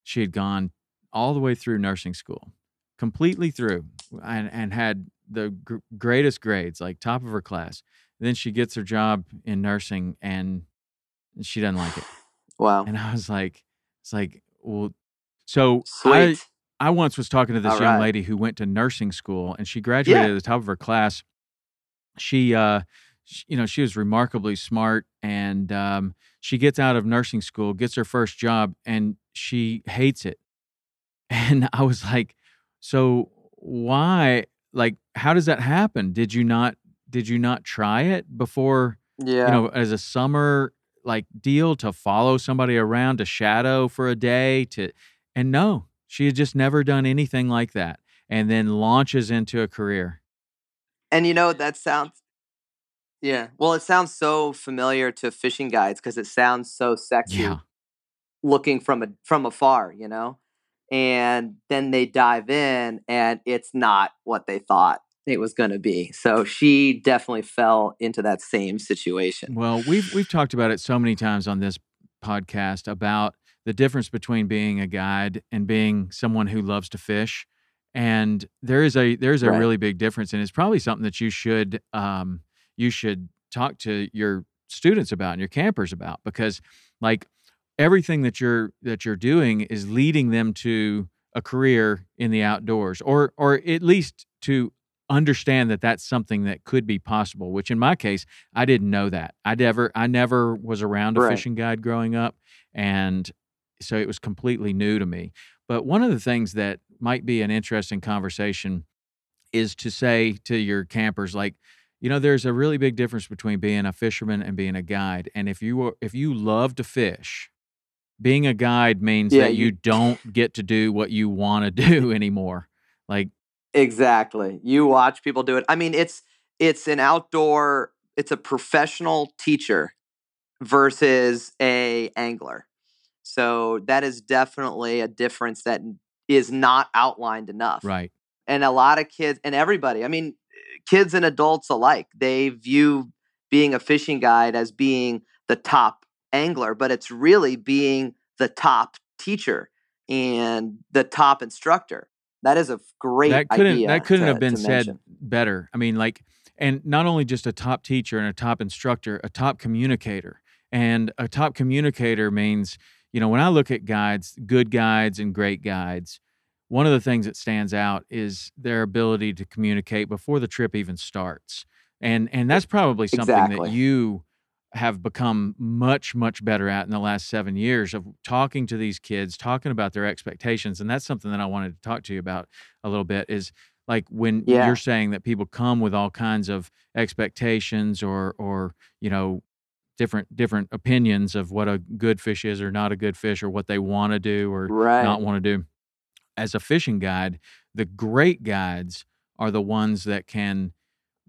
she had gone all the way through nursing school. Completely through and and had the gr- greatest grades, like top of her class. Then she gets her job in nursing and she doesn't like it. Wow. And I was like it's like, well so I Sweet. I once was talking to this All young right. lady who went to nursing school and she graduated Yeah. at the top of her class. She, uh, you know, she was remarkably smart and um, she gets out of nursing school, gets her first job, and she hates it. And I was like, so why? Like, how does that happen? Did you not? Did you not try it before? yeah. you know, as a summer like deal to follow somebody around to shadow for a day to and no, she had just never done anything like that and then launches into a career. and you know that sounds. Yeah. Well, it sounds so familiar to fishing guides because it sounds so sexy. Yeah. looking from a from afar, you know? And then they dive in and it's not what they thought it was going to be. So she definitely fell into that same situation. Well, we've we've talked about it so many times on this podcast about the difference between being a guide and being someone who loves to fish. And there is a there's a Right. really big difference, and it's probably something that you should um, you should talk to your students about and your campers about because like everything that you're that you're doing is leading them to a career in the outdoors or or at least to understand that that's something that could be possible which in my case I didn't know that. I never I never was around a Right. fishing guide growing up and so it was completely new to me. But one of the things that might be an interesting conversation is to say to your campers like you know there's a really big difference between being a fisherman and being a guide and if you are, if you love to fish being a guide means Yeah, that you, you- don't get to do what you want to do anymore. Like Exactly. You watch people do it. I mean, it's it's an outdoor, it's a professional teacher versus a angler. So that is definitely a difference that is not outlined enough. right And a lot of kids and everybody, I mean, kids and adults alike, they view being a fishing guide as being the top angler, but it's really being the top teacher and the top instructor. That is a great that couldn't idea that couldn't to- have been said mention. better. I mean like and not only just a top teacher and a top instructor a top communicator. And a top communicator means you know when i look at guides good guides and great guides one of the things that stands out is their ability to communicate before the trip even starts. And and that's probably something that you have become much much better at in the last 7 years of talking to these kids talking about their expectations and that's something that I wanted to talk to you about a little bit is like when Yeah. you're saying that people come with all kinds of expectations or or you know different different opinions of what a good fish is or not a good fish or what they want to do or Right. not want to do as a fishing guide the great guides are the ones that can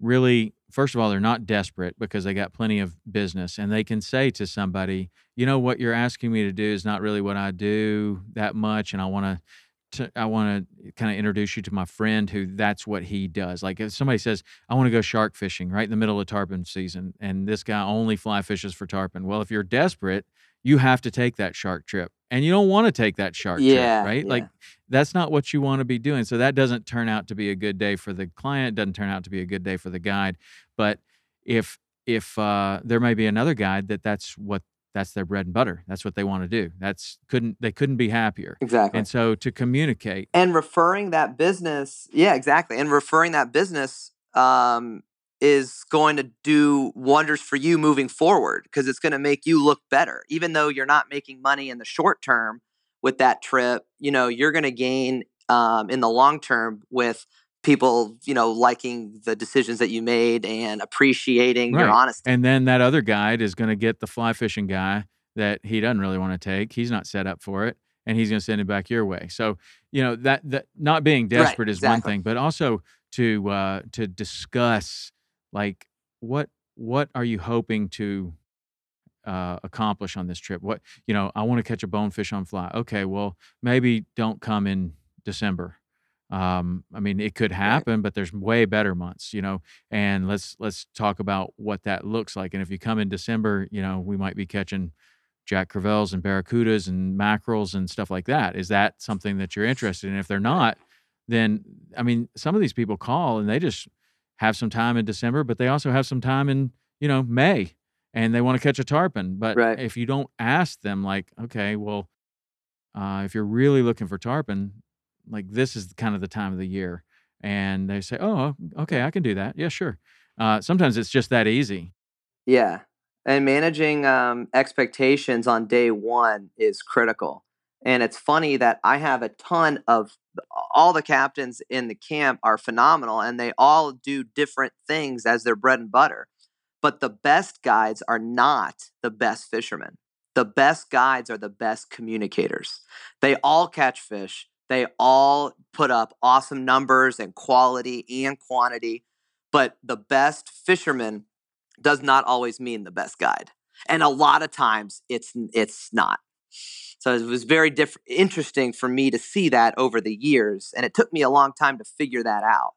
really first of all they're not desperate because they got plenty of business and they can say to somebody you know what you're asking me to do is not really what i do that much and i want to I want to kind of introduce you to my friend who that's what he does. Like if somebody says, I want to go shark fishing right in the middle of tarpon season, and this guy only fly fishes for tarpon. Well, if you're desperate, you have to take that shark trip. And you don't want to take that shark Yeah, trip, right? yeah. Like that's not what you want to be doing. So that doesn't turn out to be a good day for the client, doesn't turn out to be a good day for the guide. But if if uh, there may be another guide that that's what that's their bread and butter. That's what they want to do. That's couldn't they couldn't be happier. Exactly. And so to communicate, and referring that business yeah exactly and referring that business um, is going to do wonders for you moving forward because it's going to make you look better even though you're not making money in the short term with that trip you know you're going to gain um, in the long term with people you know liking the decisions that you made and appreciating your honesty and then that other guide is going to get the fly fishing guy that he doesn't really want to take. He's not set up for it, and he's going to send it back your way. So you know that that not being desperate is one thing, but also to uh, to discuss like what what are you hoping to uh, accomplish on this trip? What you know, I want to catch a bonefish on fly. Okay, well maybe don't come in December. Um, I mean, it could happen, but there's way better months, you know. And let's let's talk about what that looks like. And if you come in December, you know, we might be catching Jack Crevalles and barracudas and mackerels and stuff like that. Is that something that you're interested in? If they're not, then I mean, some of these people call and they just have some time in December, but they also have some time in you know May, and they want to catch a tarpon. But Right. if you don't ask them, like, okay, well, uh, if you're really looking for tarpon, like this is kind of the time of the year, and they say, oh, okay, I can do that. Yeah, sure. Uh, sometimes it's just that easy. Yeah. And managing um, expectations on day one is critical. And it's funny that I have a ton of all the captains in the camp are phenomenal and they all do different things as their bread and butter. But the best guides are not the best fishermen. The best guides are the best communicators. They all catch fish, they all put up awesome numbers and quality and quantity. But the best fisherman does not always mean the best guide. And a lot of times it's it's not. So it was very diff- interesting for me to see that over the years, and it took me a long time to figure that out.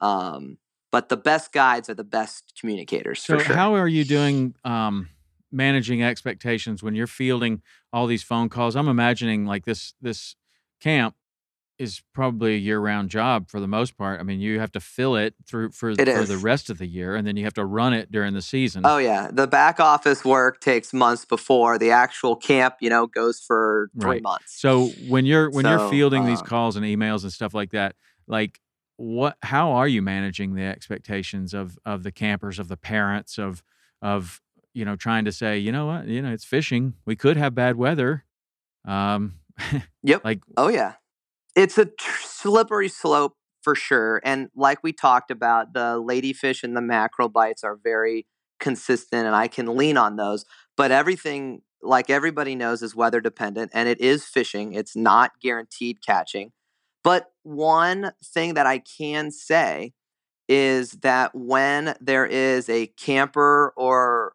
Um, but the best guides are the best communicators. So, sure. how are you doing um, managing expectations when you're fielding all these phone calls? I'm imagining like this this camp is probably a year-round job for the most part. I mean, you have to fill it through for It for the rest of the year, and then you have to run it during the season. Oh yeah, the back office work takes months before the actual camp. You know, goes for three Right. months. So when you're when you're So, fielding these uh, calls and emails and stuff like that, like what how are you managing the expectations of of the campers, of the parents, of of you know trying to say, you know what, you know, it's fishing. We could have bad weather. Um Yep. like Oh yeah, it's a slippery slope for sure. And like we talked about, the ladyfish and the mackerel bites are very consistent, and I can lean on those. But everything, like everybody knows, is weather dependent, and it is fishing. It's not guaranteed catching. But one thing that I can say is that when there is a camper or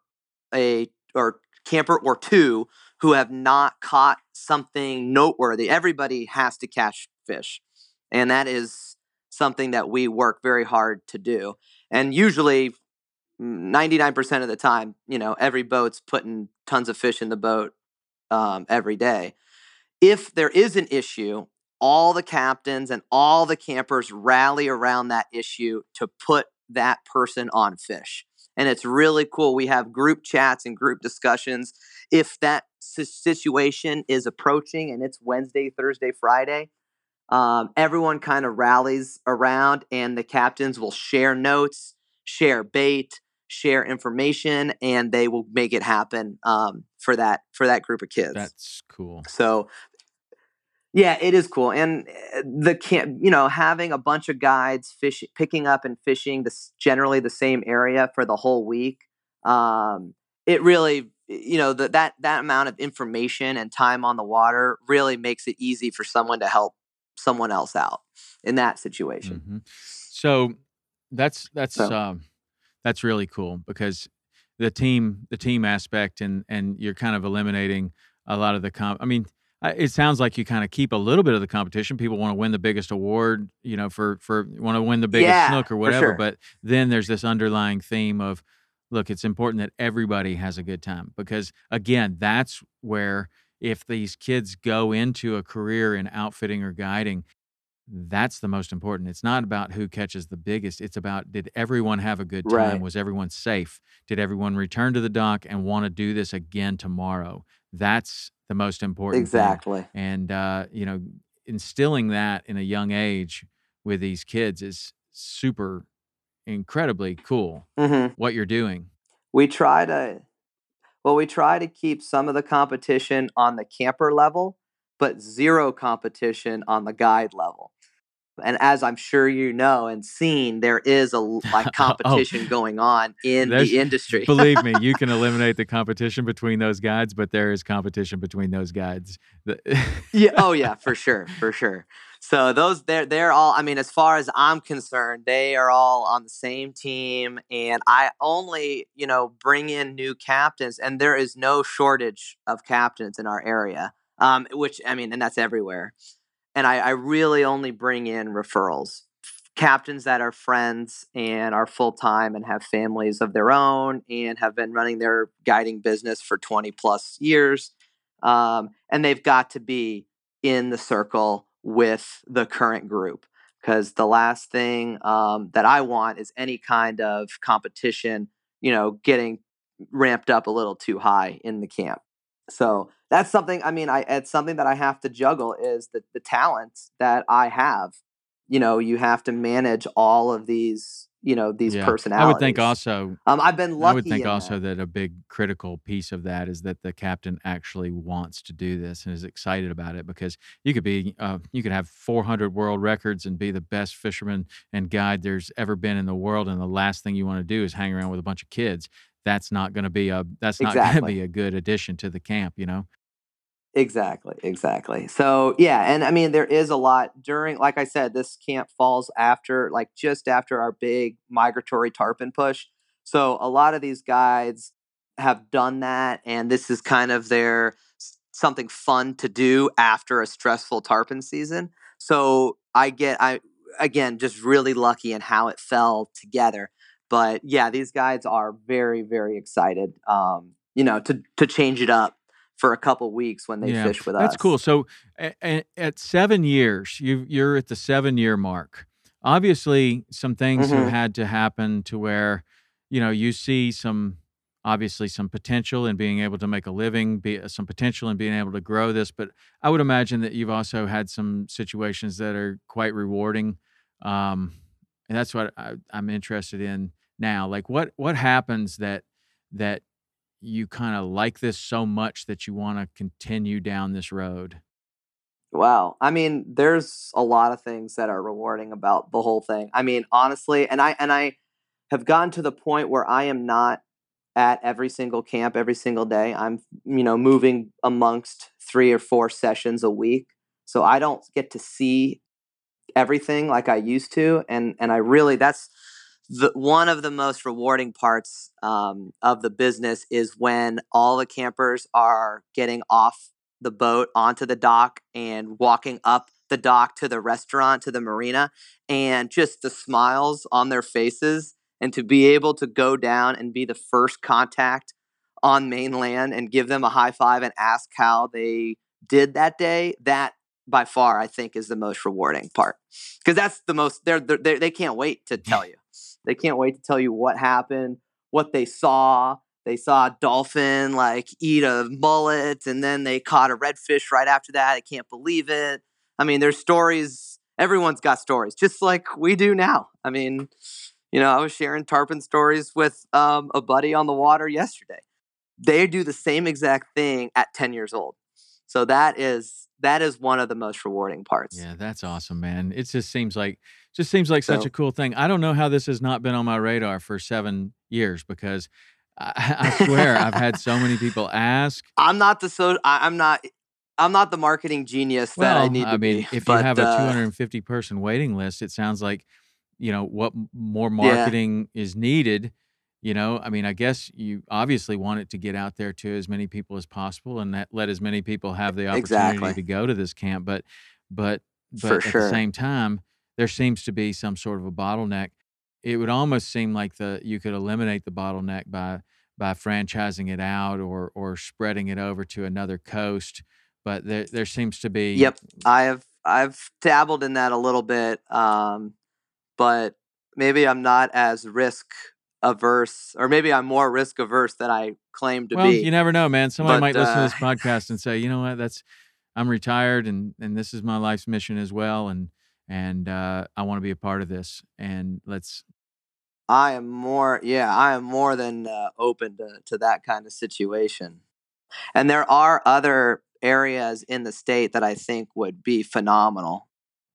a or camper or two who have not caught something noteworthy. Everybody has to catch fish. And that is something that we work very hard to do. And usually 99% of the time, you know, every boat's putting tons of fish in the boat um, every day. If there is an issue, all the captains and all the campers rally around that issue to put that person on fish. And it's really cool. We have group chats and group discussions. If that situation is approaching and it's Wednesday, Thursday, Friday, um, everyone kind of rallies around and the captains will share notes, share bait, share information, and they will make it happen um, for that for that group of kids. that's cool. So yeah, it is cool, and uh, the camp, you know, having a bunch of guides fish, picking up and fishing this generally the same area for the whole week. Um, it really, you know, the, that that amount of information and time on the water really makes it easy for someone to help someone else out in that situation. hmm So that's that's So- um, that's really cool because the team the team aspect and and you're kind of eliminating a lot of the comp. I mean, it sounds like you kind of keep a little bit of the competition. People want to win the biggest award, you know, for for want to win the biggest Yeah, snook or whatever. sure. But then there's this underlying theme of, look, it's important that everybody has a good time because again, that's where if these kids go into a career in outfitting or guiding, that's the most important. It's not about who catches the biggest. It's about did everyone have a good time? Right. Was everyone safe? Did everyone return to the dock and want to do this again tomorrow? That's the most important. thing. Exactly. And uh, you know, instilling that in a young age with these kids is super incredibly cool hmm what you're doing. we try to well we try to keep some of the competition on the camper level but zero competition on the guide level. And as i'm sure you know and seen there is a like oh, oh, competition going on in the industry. Believe me, you can eliminate the competition between those guides, but there is competition between those guides. Yeah oh yeah for sure for sure so those they're they're all i mean as far as i'm concerned they are all on the same team and i only you know bring in new captains and there is no shortage of captains in our area um which i mean and that's everywhere. And i i really only bring in referrals captains that are friends and are full-time and have families of their own and have been running their guiding business for 20 plus years um, and they've got to be in the circle with the current group because the last thing um, that I want is any kind of competition, you know, getting ramped up a little too high in the camp. So that's something. I mean, I it's something that I have to juggle is the the talent that I have. You know, you have to manage all of these. You know, these Yeah. personalities. I would think also Um, I've been lucky. I would think also that. that a big critical piece of that is that the captain actually wants to do this and is excited about it because you could be uh, you could have 400 world records and be the best fisherman and guide there's ever been in the world and the last thing you want to do is hang around with a bunch of kids. That's not going to be a that's not going to be a good addition to the camp, you know. Exactly, exactly. So yeah, and I mean there is a lot during like I said, this camp falls after like just after our big migratory tarpon push. So a lot of these guides have done that and this is kind of their something fun to do after a stressful tarpon season. So I get I again just really lucky in how it fell together. But yeah, these guys are very very excited. Um, you know, to to change it up for a couple weeks when they Yeah, fish with that's us. That's cool. So a- a- at seven years, you you're at the seven year mark. Obviously, some things have Mhm. had to happen to where, you know, you see some obviously some potential in being able to make a living, be some potential in being able to grow this. But I would imagine that you've also had some situations that are quite rewarding, um, and that's what I, I'm interested in now. Like, what what happens that that you kind of like this so much that you want to continue down this road? Wow. I mean, there's a lot of things that are rewarding about the whole thing. I mean, honestly, and I and I have gotten to the point where I am not at every single camp every single day. I'm, you know, moving amongst 3 or 4 sessions a week. So I don't get to see everything like I used to and and I really that's the one of the most rewarding parts um, of the business is when all the campers are getting off the boat onto the dock and walking up the dock to the restaurant to the marina and just the smiles on their faces and to be able to go down and be the first contact on mainland and give them a high five and ask how they did that day that by far i think is the most rewarding part. Because that's the most they're, they're, they can't wait to tell you they can't wait to tell you what happened what they saw. They saw a dolphin like eat a mullet and then they caught a redfish right after that. I can't believe it. I mean there's stories everyone's got stories just like we do now. I mean you know i was sharing tarpon stories with um, a buddy on the water yesterday. They do the same exact thing at 10 years old. So that is that is one of the most rewarding parts. Yeah, that's awesome, man. It just seems like just seems like such So- a cool thing. I don't know how this has not been on my radar for seven years because I, I swear I've had so many people ask. i'm not the so i'm not i'm not the marketing genius that i need to I mean, be if you but, have a uh, 250 person waiting list, it sounds like you know what more marketing is needed. You know, I mean, I guess you obviously want it to get out there to as many people as possible, and that let as many people have the opportunity Exactly. to go to this camp. But, but, but For at the same time, there seems to be some sort of a bottleneck. It would almost seem like the you could eliminate the bottleneck by by franchising it out or or spreading it over to another coast. But there there seems to be Yep, I've I've dabbled in that a little bit, um, but maybe I'm not as risk averse, or maybe I'm more risk averse than I claim to be. well, be. you never know, man. Somebody But, might listen to uh, this podcast and say, you know what, that's I'm retired and and this is my life's mission as well, and and uh, I want to be a part of this. And let's I am more, yeah, I am more than uh, open to to that kind of situation. And there are other areas in the state that I think would be phenomenal,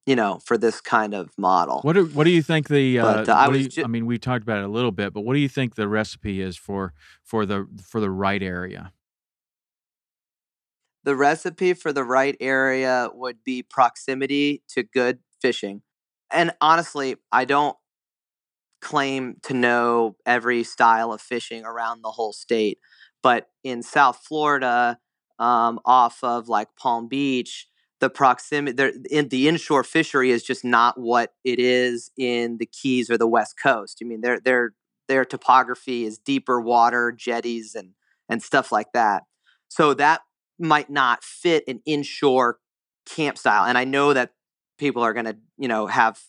you know, for this kind of model. what do what do you think the uh, But, uh, I was you- ju- I mean, we talked about it a little bit, but what do you think the recipe is for for the for the right area? the recipe for the right area would be proximity to good fishing. And honestly, I don't claim to know every style of fishing around the whole state, but in South Florida, um, off of like Palm Beach, the proximity in the inshore fishery is just not what it is in the Keys or the West Coast. I mean, their their their topography is deeper water, jetties, and and stuff like that. So that might not fit an inshore camp style. And I know that people are going to, you know, have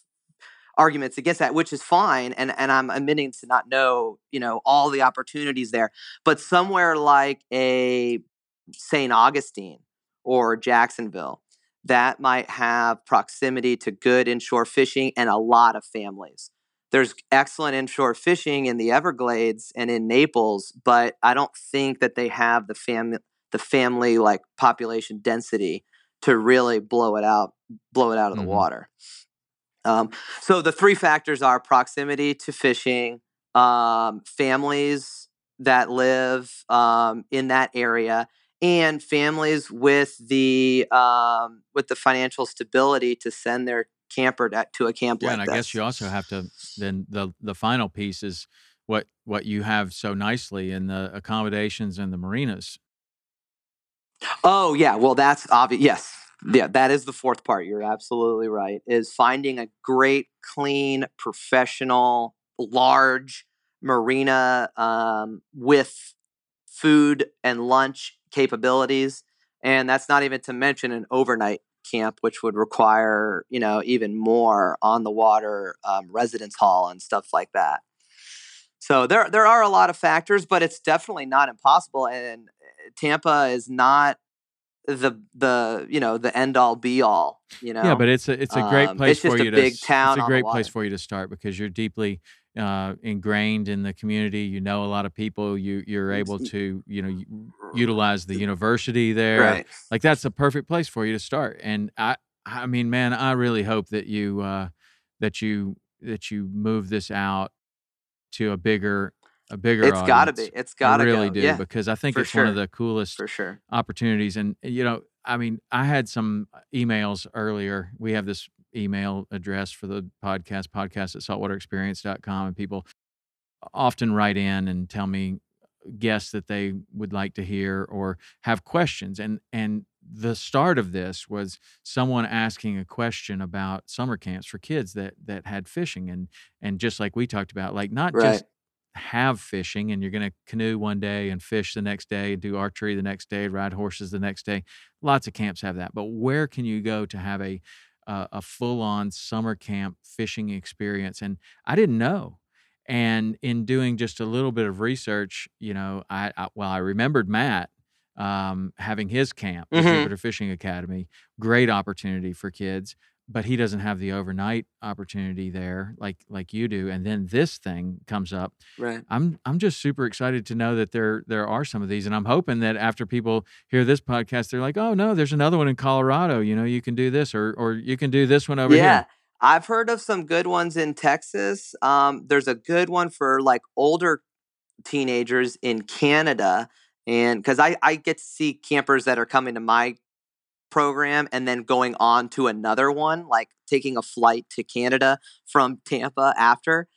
arguments against that, which is fine. And and I'm admitting to not know, you know, all the opportunities there. But somewhere like a St. Augustine or Jacksonville, that might have proximity to good inshore fishing and a lot of families. There's excellent inshore fishing in the Everglades and in Naples, but I don't think that they have the family the family like population density to really blow it out blow it out of Mhm. the water. Um, so the three factors are proximity to fishing, um, families that live um, in that area, and families with the um, with the financial stability to send their camper to, to a camp Yeah, like and I this. guess you also have to then the the final piece is what what you have so nicely in the accommodations and the marinas. Oh yeah, well that's obvious. Yes, yeah, that is the fourth part. You're absolutely right. Is finding a great, clean, professional, large marina um, with food and lunch capabilities, and that's not even to mention an overnight camp, which would require you know even more on the water um, residence hall and stuff like that. So there there are a lot of factors, but it's definitely not impossible. And Tampa is not the the you know the end all be all. You know. Yeah, but it's a it's a great Um, place it's just for a you to. big town It's a great place for you to start because you're deeply uh, ingrained in the community. You know a lot of people. You you're able to you know utilize the university there. right. Like that's a perfect place for you to start. And I I mean, man, I really hope that you uh, that you that you move this out to a bigger a bigger It's got to be. It's got to I really go. do Yeah, because I think for it's one of the coolest for sure. opportunities and eh, you know i mean i had some uh, emails earlier we have this email address for the podcast podcast at saltwaterexperience.com and people often write in and tell me guests that they would like to hear or have questions and and the start of this was someone asking a question about summer camps for kids that that had fishing and and just like we talked about like not Right. just have fishing and you're going to canoe one day and fish the next day do archery the next day ride horses the next day lots of camps have that but where can you go to have a uh, a full on summer camp fishing experience and I didn't know and in doing just a little bit of research you know I, I well I remembered Matt um, having his camp the Mhm. Jupiter Fishing Academy great opportunity for kids but he doesn't have the overnight opportunity there like like you do and then this thing comes up Right. I'm I'm just super excited to know that there there are some of these, and I'm hoping that after people hear this podcast, they're like, oh no, there's another one in Colorado. You know, you can do this, or or you can do this one over yeah. here. Yeah i've heard of some good ones in Texas. Um, there's a good one for like older teenagers in Canada. And because I, I get to see campers that are coming to my program and then going on to another one, like taking a flight to Canada from Tampa after.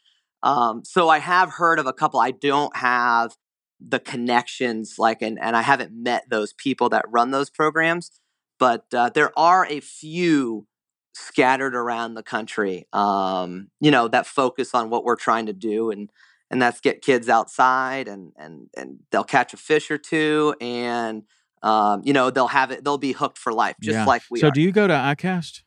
Um, so I have heard of a couple. I don't have the connections like and, and I haven't met those people that run those programs, but uh, there are a few scattered around the country um, you know that focus on what we're trying to do and and that's get kids outside and and and they'll catch a fish or two and um, you know they'll have it they'll be hooked for life just Yeah. like we so are do you go to ICAST?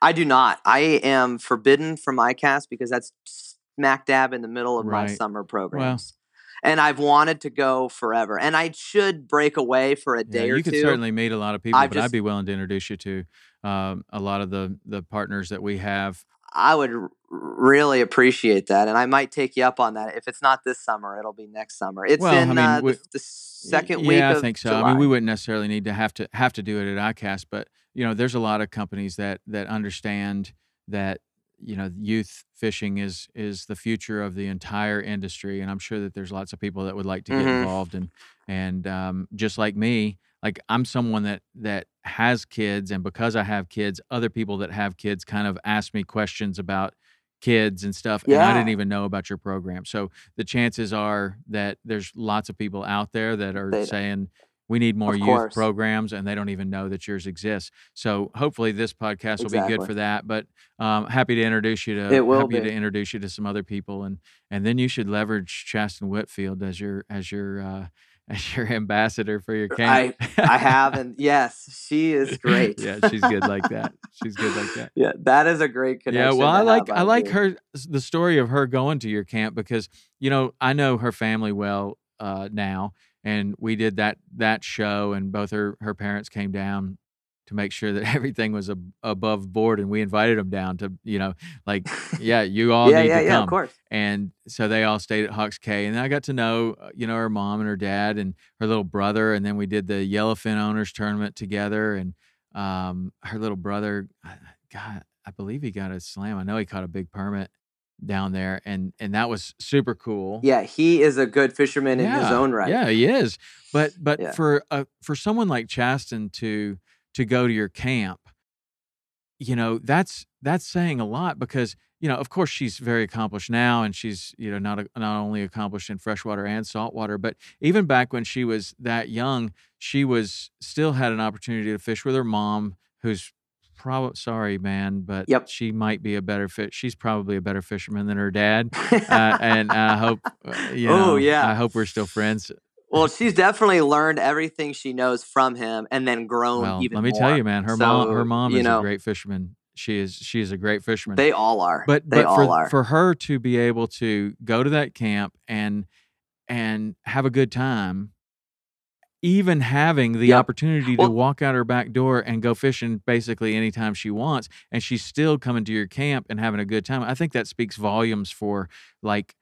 i do not i am forbidden from icast because that's smack dab in the middle of my summer programs and i've wanted to go forever and i should break away for a Yeah, day or you could certainly meet a lot of people, I've but I'd be willing to introduce you to um, a lot of the the partners that we have. I would really appreciate that, and I might take you up on that. If it's not this summer, it'll be next summer. It's Well, I in mean, uh, we- the, the second yeah, week I of think so. July. I mean, we wouldn't necessarily need to have to have to do it at ICAST, but you know, there's a lot of companies that that understand that you know youth fishing is is the future of the entire industry, and I'm sure that there's lots of people that would like to get Mhm. involved and and um, just like me, like I'm someone that that has kids, and because I have kids, other people that have kids kind of ask me questions about kids and stuff and I didn't even know about your program. So the chances are that there's lots of people out there that are They- saying we need more youth programs and they don't even know that yours exists. So hopefully this podcast will be good for that. But um, happy to introduce you to It will happy to introduce you to some other people and and then you should leverage Chasten Whitfield as your as your uh, as your ambassador for your camp. I have, and yes, she is great. yeah, she's good like that. She's good like that. yeah, that is a great connection. Yeah, well, I like I like her the story of her going to your camp because you know I know her family well uh, now, and we did that that show, and both her her parents came down to make sure that everything was ab- above board, and we invited them down to you know like yeah, you all yeah, need yeah, to yeah, come, of course. and so they all stayed at Hawks Cay, and I got to know uh, you know her mom and her dad and her little brother, and then we did the Yellowfin Owners Tournament together, and um, her little brother, I- God, I believe he got a slam. I know he caught a big permit down there, and and that was super cool. Yeah, he is a good fisherman in his own right. Yeah, he is. But but for uh, for someone like Chasten to to go to your camp, you know, that's that's saying a lot because you know, of course, she's very accomplished now, and she's you know not a, not only accomplished in freshwater and saltwater, but even back when she was that young, she was still had an opportunity to fish with her mom, who's probably sorry, man, but Yep. she might be a better fit. She's probably a better fisherman than her dad, uh, and I hope uh, you Oh, yeah. I hope we're still friends. Well, she's definitely learned everything she knows from him, and then grown Well, even let me more. tell you, man, her mom, her mom is know, a great fisherman. She is, she is a great fisherman. They all are. but they but all for are. for her to be able to go to that camp and and have a good time even having the Yep. opportunity to walk out her back door and go fishing basically anytime she wants and she's still coming to your camp and having a good time i think that speaks volumes for like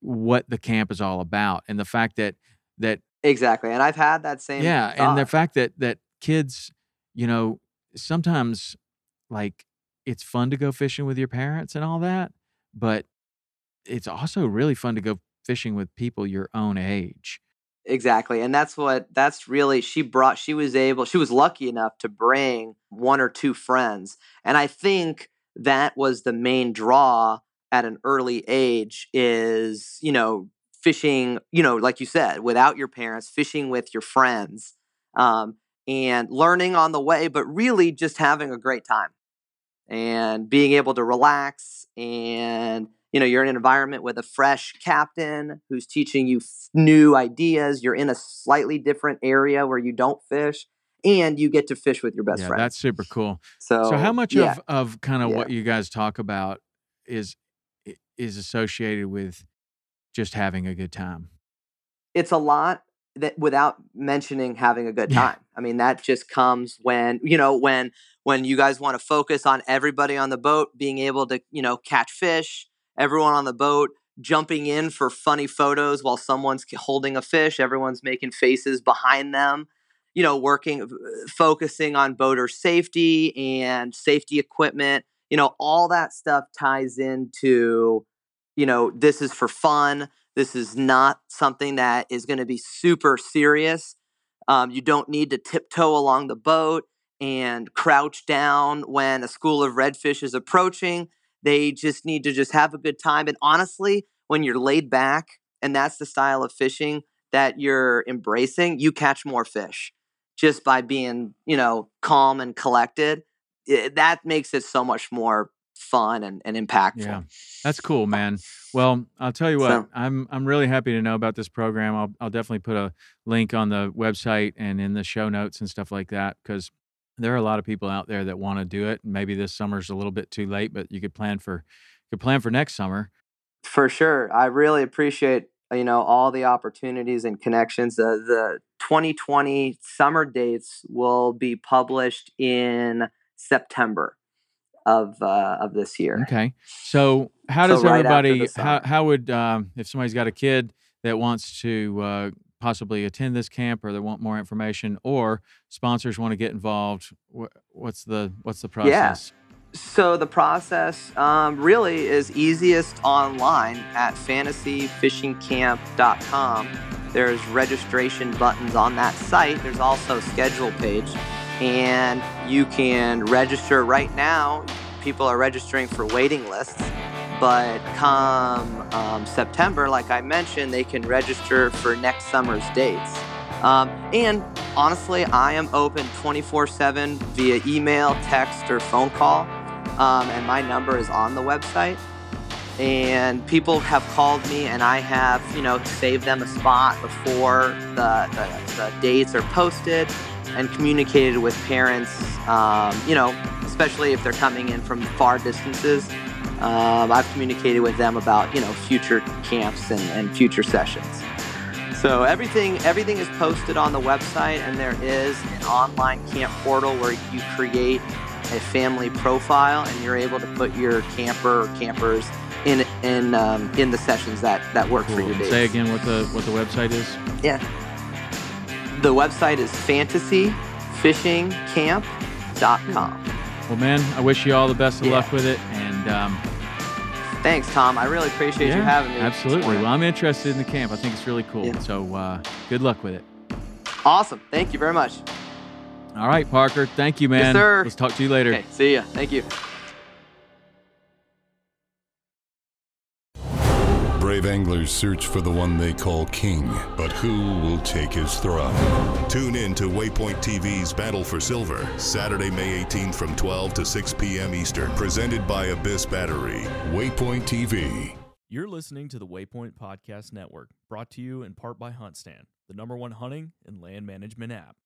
what the camp is all about and the fact that that exactly, and I've had that same. yeah and the fact that that kids you know sometimes like it's fun to go fishing with your parents and all that but it's also really fun to go fishing with people your own age Exactly. And that's what that's really she brought she was able she was lucky enough to bring one or two friends. And I think that was the main draw at an early age is, you know, fishing, you know, like you said, without your parents, fishing with your friends. Um and learning on the way, but really just having a great time and being able to relax and you know you're in an environment with a fresh captain who's teaching you f- new ideas you're in a slightly different area where you don't fish and you get to fish with your best yeah friend that's super cool so so how much yeah, of of kind of yeah. what you guys talk about is is associated with just having a good time it's a lot that without mentioning having a good time. I mean, that just comes when, you know, when when you guys want to focus on everybody on the boat being able to, you know, catch fish, everyone on the boat jumping in for funny photos while someone's holding a fish, everyone's making faces behind them, you know, working uh, focusing on boater safety and safety equipment, you know, all that stuff ties into you know, this is for fun. This is not something that is going to be super serious. Um, you don't need to tiptoe along the boat and crouch down when a school of redfish is approaching. They just need to just have a good time. And honestly, when you're laid back and that's the style of fishing that you're embracing, you catch more fish just by being, you know, calm and collected. It, that makes it so much more fun and, and impactful. Yeah, that's cool, uh, man. Well, I'll tell you what, So- I'm I'm really happy to know about this program. I'll I'll definitely put a link on the website and in the show notes and stuff like that because there are a lot of people out there that want to do it. Maybe this summer's a little bit too late, but you could plan for you could plan for next summer. For sure. I really appreciate you know all the opportunities and connections. The the 2020 summer dates will be published in September of uh, of this year. Okay. So how So does right everybody how how would um, if somebody's got a kid that wants to uh, possibly attend this camp or they want more information or sponsors want to get involved wh- what's the what's the process So the process um, really is easiest online at fantasyfishingcamp.com. There's registration buttons on that site. There's also a schedule page, and you can register right now. People are registering for waiting lists, but come um, September, like I mentioned, they can register for next summer's dates. Um, and honestly, I am open 24 7 via email, text, or phone call. Um, and my number is on the website. And people have called me, and I have, you know, saved them a spot before the, the, the dates are posted and communicated with parents, um, you know, especially if they're coming in from far distances. Um, I've communicated with them about, you know, future camps and, and future sessions. So everything everything is posted on the website, and there is an online camp portal where you create a family profile, and you're able to put your camper or campers in in um, in the sessions that that work for Cool. your dates. say again what the what the website is Yeah. The website is fantasyfishingcamp.com. well man i wish you all the best of Yeah. luck with it and um, Thanks, Tom. I really appreciate you having me. absolutely well i'm interested in the camp i think it's really cool Yeah. so uh, good luck with it Awesome. Thank you very much. all right parker thank you man Yes, sir. let's talk to you later Okay. See ya. Thank you. Brave anglers search for the one they call king, but who will take his throne? Tune in to Waypoint TV's Battle for Silver, Saturday, May 18th from 12 to 6 p.m. Eastern, presented by Abyss Battery. Waypoint TV. You're listening to the Waypoint Podcast Network, brought to you in part by HuntStand, the number one hunting and land management app.